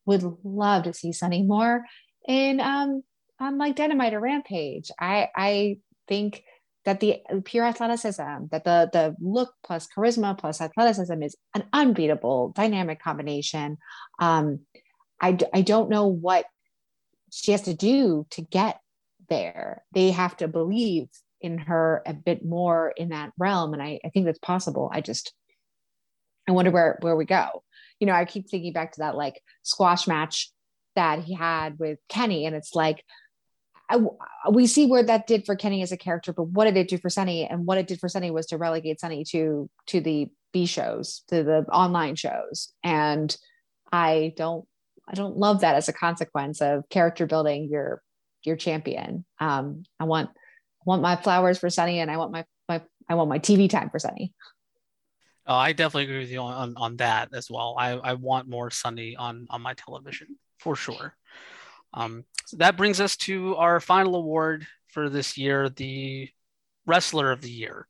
would love to see Sunny more in um on like Dynamite or Rampage. I I think that the pure athleticism, that the the look plus charisma plus athleticism is an unbeatable dynamic combination. Um, I I don't know what she has to do to get there. They have to believe in her a bit more in that realm and I, I think that's possible. I just i wonder where where we go. You know i keep thinking back to that like squash match that he had with kenny and it's like I, we see where that did for kenny as a character but what did it do for sunny? And what it did for sunny was to relegate sunny to to the b shows to the online shows. And i don't i don't love that as a consequence of character building. Your your champion um i want want my flowers for Sunny and I want my, my I want my TV time for Sunny. Oh, I definitely agree with you on, on, on that as well. I, I want more Sunny on, on my television for sure. Um, so that brings us to our final award for this year, the Wrestler of the Year.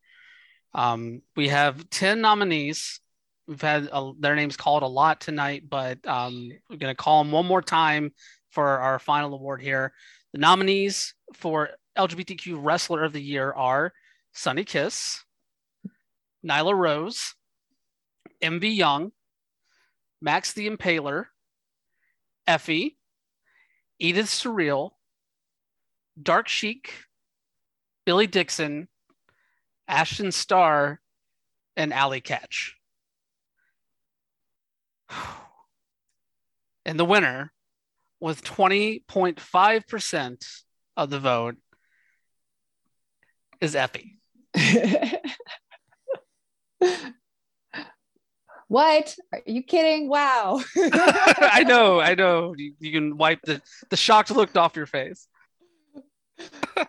Um, we have 10 nominees. We've had a, their names called a lot tonight, but um, we're going to call them one more time for our final award here. The nominees for LGBTQ Wrestler of the Year are Sunny Kiss, Nyla Rose, MV Young, Max the Impaler, Effie, Edith Surreal, Dark Sheik, Billy Dixon, Ashton Starr, and Allie Katch. [SIGHS] And the winner with 20.5% of the vote is Effie. [LAUGHS] what? Are you kidding? Wow. [LAUGHS] I know, I know. You, you, can wipe the, the shocked look off your face.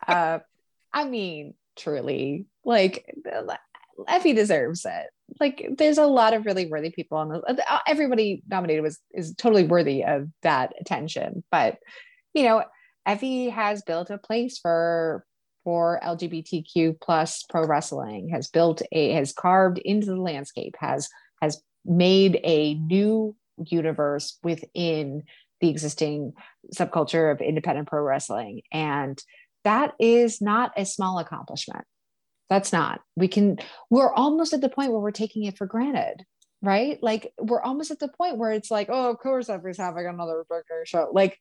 uh, I mean, truly, like effie deserves it. Like, there's a lot of really worthy people on the. Uh, everybody nominated was is totally worthy of that attention, but you know, Effie has built a place for for LGBTQ plus pro wrestling. Has built a has carved into the landscape. Has has made a new universe within the existing subculture of independent pro wrestling, and that is not a small accomplishment that's not we can we're almost at the point where we're taking it for granted right? Like we're almost at the point where it's like oh of course everybody's having another burger show like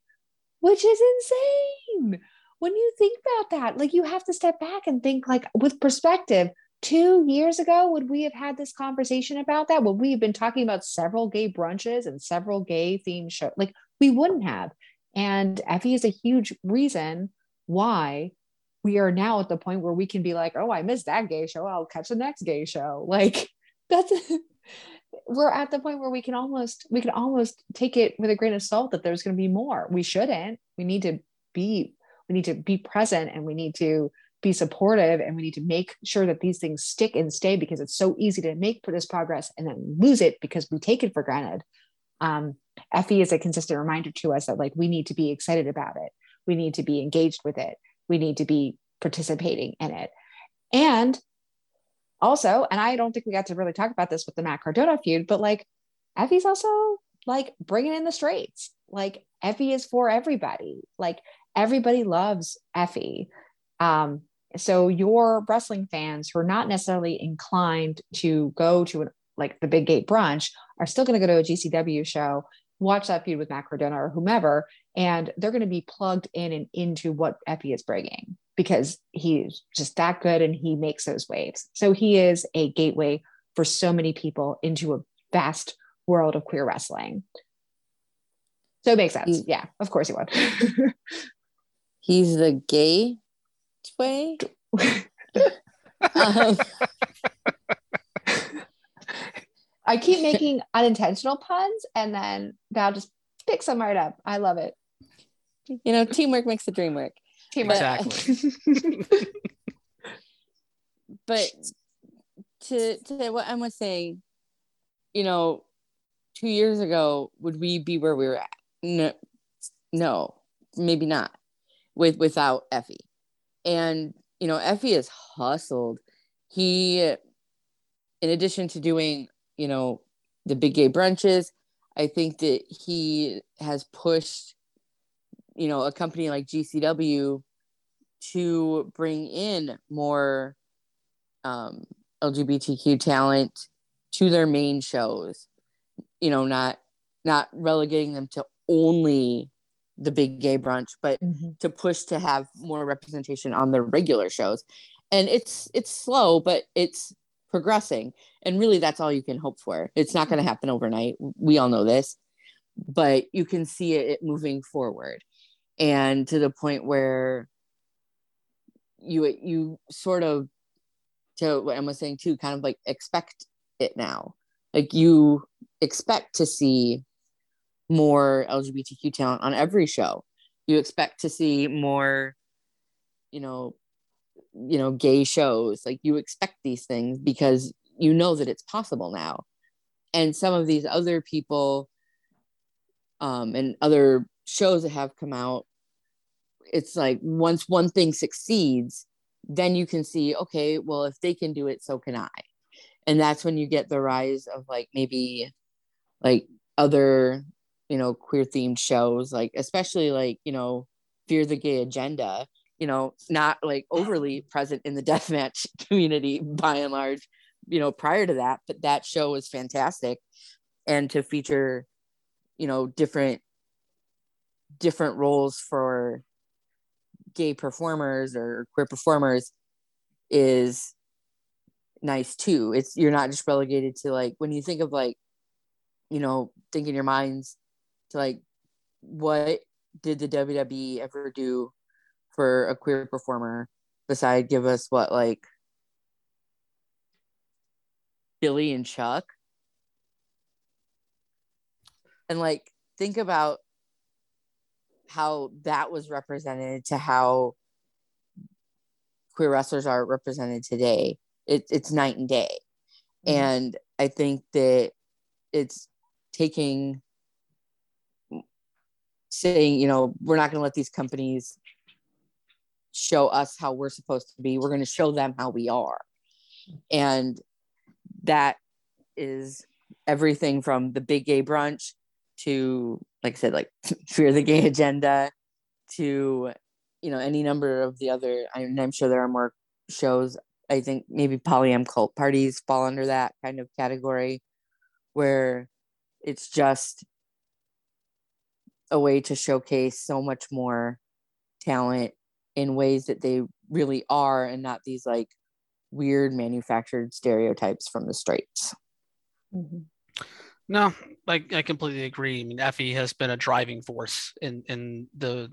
which is insane. When you think about that like you have to step back and think like with perspective two years ago would we have had this conversation about that? Would we have been talking about several gay brunches and several gay themed shows like we wouldn't have. And Effie is a huge reason why we are now at the point where we can be like, oh, I missed that gay show. I'll catch the next gay show. [LAUGHS] Like that's [LAUGHS] we're at the point where we can almost we can almost take it with a grain of salt that there's going to be more. We shouldn't. We need to be we need to be present and we need to be supportive and we need to make sure that these things stick and stay because it's so easy to make for this progress and then lose it because we take it for granted. Um, Effie is a consistent reminder to us that like we need to be excited about it. We need to be engaged with it we need to be participating in it. And also, and I don't think we got to really talk about this with the Matt Cardona feud, but like Effie's also like bringing in the straights. Like Effie is for everybody. Like everybody loves Effie. Um, so your wrestling fans who are not necessarily inclined to go to an, like the Big Gay Brunch are still going to go to a GCW show watch that feud with Matt Cardona or whomever, and they're going to be plugged in and into what Effie is bringing because he's just that good and he makes those waves. So he is a gateway for so many people into a vast world of queer wrestling. So it makes sense. He, yeah, of course he would. [LAUGHS] he's the gay way. [LAUGHS] um, I keep making unintentional puns and then Val just picks them right up. I love it. You know, teamwork makes the dream work. Teamwork. Exactly. [LAUGHS] but to to what Emma was saying, you know, two years ago, would we be where we were at? No, no, maybe not. With without Effie, and you know, Effie has hustled. He, in addition to doing you know, the big gay brunches. I think that he has pushed, you know, a company like GCW to bring in more um, LGBTQ talent to their main shows. You know, not not relegating them to only the big gay brunch, but mm-hmm. to push to have more representation on the regular shows. And it's it's slow, but it's progressing and really that's all you can hope for it's not going to happen overnight we all know this but you can see it moving forward and to the point where you you sort of to what Emma was saying too, kind of like expect it now. Like you expect to see more LGBTQ talent on every show. You expect to see more, you know, you know gay shows like you expect these things because you know that it's possible now and some of these other people um, and other shows that have come out it's like once one thing succeeds then you can see okay well if they can do it so can i and that's when you get the rise of like maybe like other you know queer themed shows like especially like you know fear the gay agenda you know, not like overly present in the [LAUGHS] deathmatch community by and large, you know, prior to that. But that show was fantastic. And to feature, you know, different different roles for gay performers or queer performers is nice too. It's you're not just relegated to like when you think of like, you know, think in your minds to like what did the WWE ever do for a queer performer besides give us what like Billy and Chuck? And like think about how that was represented to how queer wrestlers are represented today. It, it's night and day. Mm-hmm. And I think that it's taking saying, you know, we're not going to let these companies show us how we're supposed to be. We're going to show them how we are. And that is everything from the big gay brunch to, like I said, like [LAUGHS] fear the gay agenda to, you know, any number of the other, I'm, I'm sure there are more shows. I think maybe polyam cult parties fall under that kind of category where it's just a way to showcase so much more talent in ways that they really are and not these like weird manufactured stereotypes from the straights. Mm-hmm. No, I, I completely agree. I mean, Effie has been a driving force in in the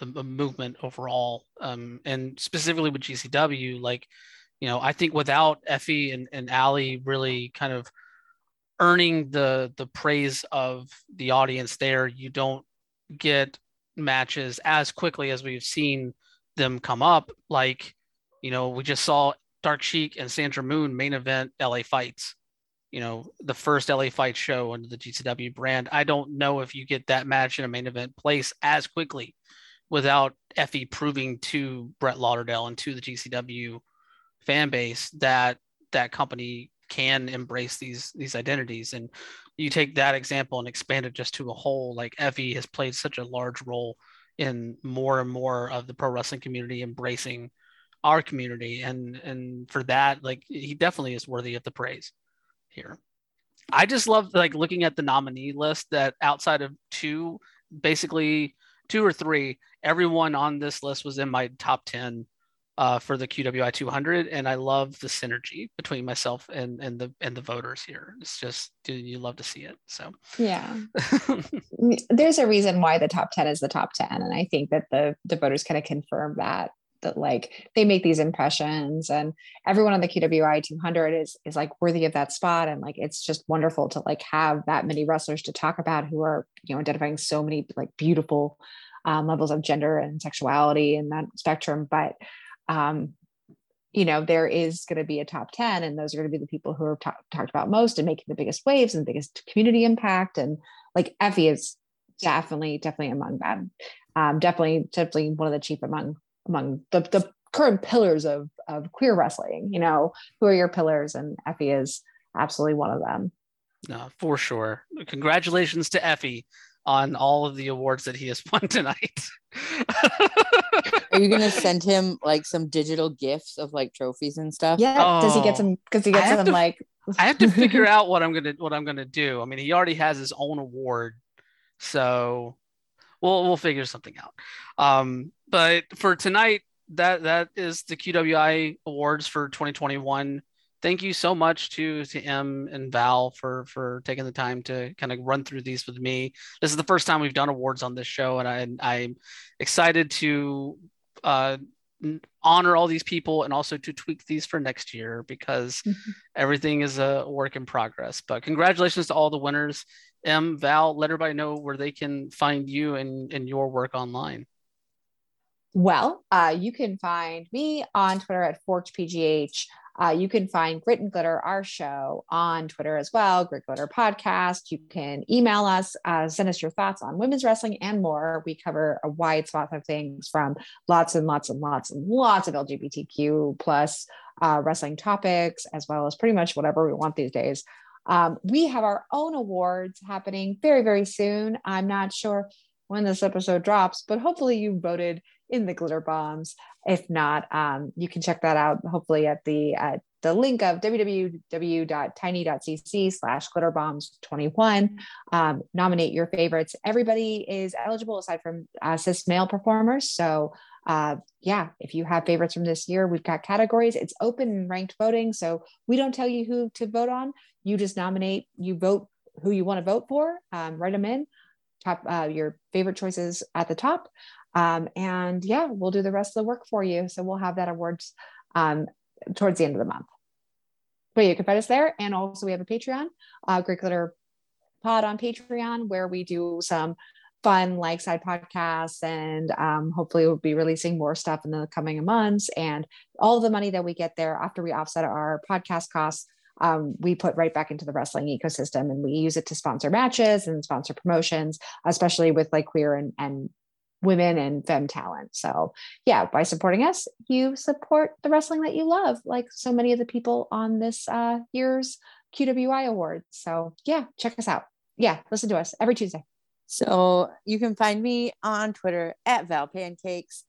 the movement overall, um, and specifically with GCW. Like, you know, I think without Effie and and Allie really kind of earning the the praise of the audience there, you don't get matches as quickly as we've seen them come up. Like, you know, we just saw Dark Sheik and Sandra Moone main event LA Fights. You know, the first LA Fight show under the GCW brand. I don't know if you get that match in a main event place as quickly without Effie proving to Brett Lauderdale and to the GCW fan base that that company can embrace these these identities. And you take that example and expand it just to a whole like Effie has played such a large role in more and more of the pro wrestling community embracing our community. And and for that like he definitely is worthy of the praise here. I just love like looking at the nominee list that outside of two basically two or three everyone on this list was in my top 10 uh, for the QWI 200, and I love the synergy between myself and and the and the voters here. It's just you love to see it. So. Yeah, [LAUGHS] there's a reason why the top 10 is the top 10, and I think that the the voters kind of confirm that that like they make these impressions and everyone on the QWI 200 is is like worthy of that spot and like it's just wonderful to like have that many wrestlers to talk about who are you know identifying so many like beautiful um, levels of gender and sexuality in that spectrum but um, you know, there is going to be a top 10, and those are going to be the people who are ta- talked about most and making the biggest waves and the biggest community impact. And like effie is definitely, definitely among them. Um, definitely, definitely one of the chief among among the, the current pillars of of queer wrestling. You know, who are your pillars? And Effie is absolutely one of them. No, for sure. Congratulations to Effie on all of the awards that he has won tonight. [LAUGHS] Are you gonna [LAUGHS] send him like some digital gifts of like trophies and stuff? Yeah. Oh, Does he get some? Because he gets some to, like. I have to [LAUGHS] figure out what I'm gonna what I'm gonna do. I mean, he already has his own award, so we'll we'll figure something out. Um, but for tonight, that that is the QWI awards for 2021 thank you so much to to M and Val for for taking the time to kind of run through these with me. This is the first time we've done awards on this show, and I I'm excited to uh, honor all these people and also to tweak these for next year because mm-hmm. everything is a work in progress. But congratulations to all the winners. M, Val, let everybody know where they can find you and, and your work online. Well, uh, you can find me on Twitter at ForkedPGH. Uh, you can find Grit and Glitter, our show, on Twitter as well, Grit Glitter Podcast. You can email us, uh, send us your thoughts on women's wrestling and more. We cover a wide swath of things from lots and lots and lots and lots of LGBTQ plus uh, wrestling topics, as well as pretty much whatever we want these days. Um, we have our own awards happening very, very soon. I'm not sure when this episode drops, but hopefully you voted in the glitter bombs. If not, um, you can check that out hopefully at the at the link of www.tiny.cc slash glitterbombs21. Um, nominate your favorites. Everybody is eligible aside from uh, cis male performers. So uh, yeah, if you have favorites from this year, we've got categories. It's open ranked voting. So we don't tell you who to vote on. You just nominate, you vote who you want to vote for, um, write them in top uh, your favorite choices at the top. Um, and yeah, we'll do the rest of the work for you. So we'll have that awards um, towards the end of the month. But you can find us there. And also we have a Patreon, uh, Grit Glitter Pod on Patreon, where we do some fun like side podcasts and um, hopefully we'll be releasing more stuff in the coming months and all the money that we get there after we offset our podcast costs um, we put right back into the wrestling ecosystem and we use it to sponsor matches and sponsor promotions especially with like queer and, and women and femme talent. So, yeah, by supporting us, you support the wrestling that you love, like so many of the people on this uh, year's QWI Awards. So, yeah, check us out. Yeah, listen to us every Tuesday. So, you can find me on Twitter at Val Pancakes.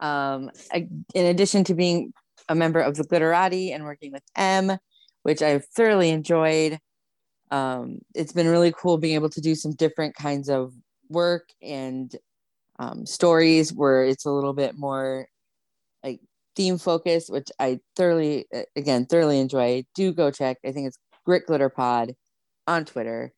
Um, in addition to being a member of the Glitterati and working with M, which I've thoroughly enjoyed. Um, it's been really cool being able to do some different kinds of work and um, stories where it's a little bit more like theme focused, which I thoroughly, again, thoroughly enjoy. Do go check. I think it's Grit Glitter Pod on Twitter.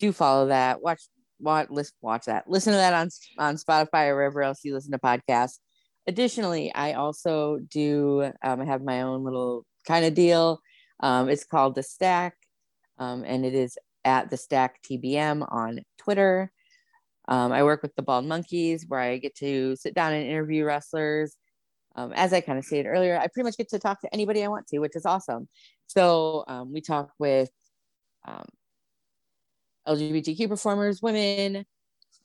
Do follow that. Watch, watch, listen, watch that. Listen to that on on Spotify or wherever else you listen to podcasts. Additionally, I also do. Um, I have my own little kind of deal. Um, it's called the Stack, um, and it is at the Stack TBM on Twitter. Um, I work with the Bald Monkeys, where I get to sit down and interview wrestlers. Um, as I kind of stated earlier, I pretty much get to talk to anybody I want to, which is awesome. So um, we talk with um, LGBTQ performers, women,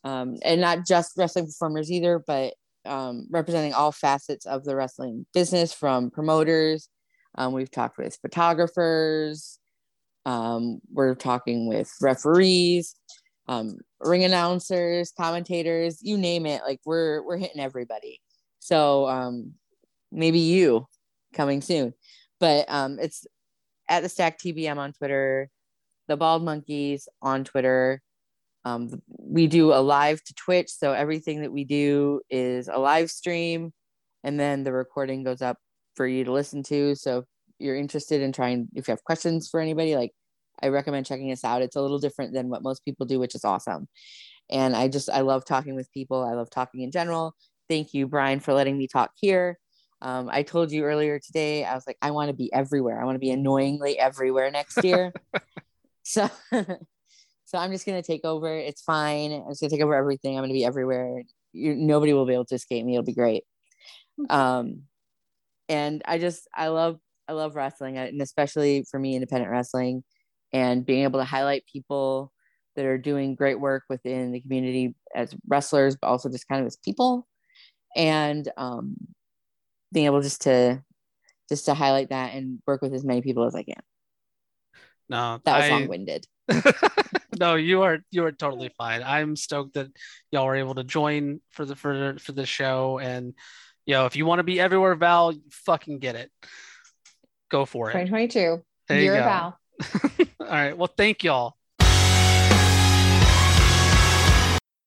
um, and not just wrestling performers either, but um, representing all facets of the wrestling business from promoters. We've talked with photographers. we're talking with referees um, ring announcers, commentators, you name it. Like we're we're hitting everybody. So um, maybe you coming soon, but um, it's at the Stack TBM on Twitter, the Bald Monkeys on Twitter. Um, we do a live to Twitch, so everything that we do is a live stream, and then the recording goes up for you to listen to. So if you're interested in trying, if you have questions for anybody, like I recommend checking us out. It's a little different than what most people do, which is awesome. And I just, I love talking with people. I love talking in general. Thank you, Brian, for letting me talk here. Um, I told you earlier today, I was like, I want to be everywhere. I want to be annoyingly everywhere next year. [LAUGHS] so, [LAUGHS] so I'm just going to take over. It's fine. I'm just going to take over everything. I'm going to be everywhere. you nobody will be able to escape me. It'll be great. Hmm. Um, and I just, I love, I love wrestling, and especially for me, independent wrestling and being able to highlight people that are doing great work within the community as wrestlers, but also just kind of as people, and um, being able just to just to highlight that and work with as many people as I can. No, that was I... long-winded. [LAUGHS] no, you are you are totally fine. I'm stoked that y'all were able to join for the for for the show, and you know if you want to be everywhere, Val, fucking get it. Go for it. 2022. There Year of Val. [LAUGHS] All right. Well, thank y'all.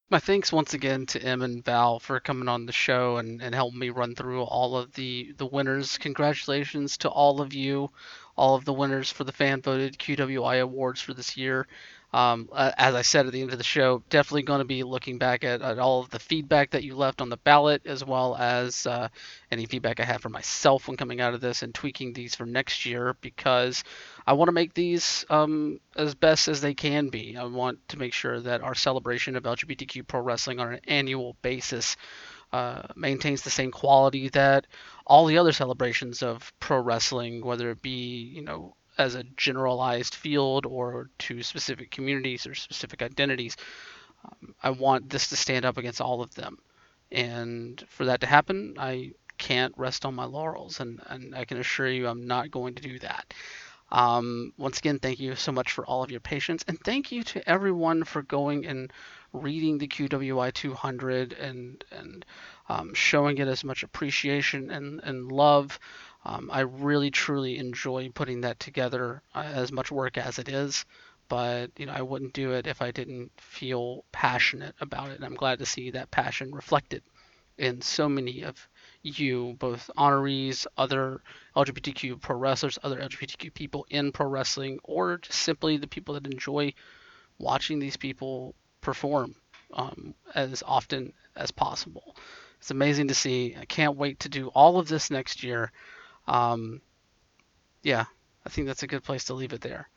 My thanks once again to Em and Val for coming on the show and, and helping me run through all of the, the winners. Congratulations to all of you, all of the winners for the fan voted QWI awards for this year. Um, uh, as I said at the end of the show, definitely going to be looking back at, at, all of the feedback that you left on the ballot, as well as uh, any feedback I have for myself when coming out of this, and tweaking these for next year because I want to make these um, as best as they can be. I want to make sure that our celebration of LGBTQ pro wrestling on an annual basis uh, maintains the same quality that all the other celebrations of pro wrestling, whether it be you know as a generalized field or to specific communities or specific identities. Um, I want this to stand up against all of them. And for that to happen, I can't rest on my laurels. And, and I can assure you I'm not going to do that. Um, once again, thank you so much for all of your patience. And thank you to everyone for going and reading the QWI 200 and, and um, showing it as much appreciation and, and love. Um, I really truly enjoy putting that together uh, as much work as it is, but you know I wouldn't do it if I didn't feel passionate about it. And I'm glad to see that passion reflected in so many of you, both honorees, other LGBTQ pro wrestlers, other LGBTQ people in pro wrestling, or just simply the people that enjoy watching these people perform um, as often as possible. It's amazing to see. I can't wait to do all of this next year. Um, yeah, I think that's a good place to leave it there,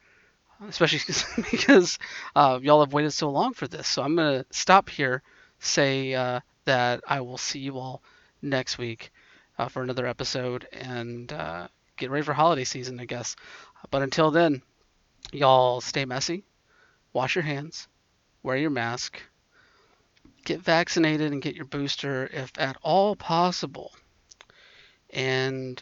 especially [LAUGHS] because uh, y'all have waited so long for this. So I'm gonna stop here, say uh, that I will see you all next week uh, for another episode, and uh, get ready for holiday season, I guess. But until then, y'all stay messy, wash your hands, wear your mask, get vaccinated and get your booster if at all possible. And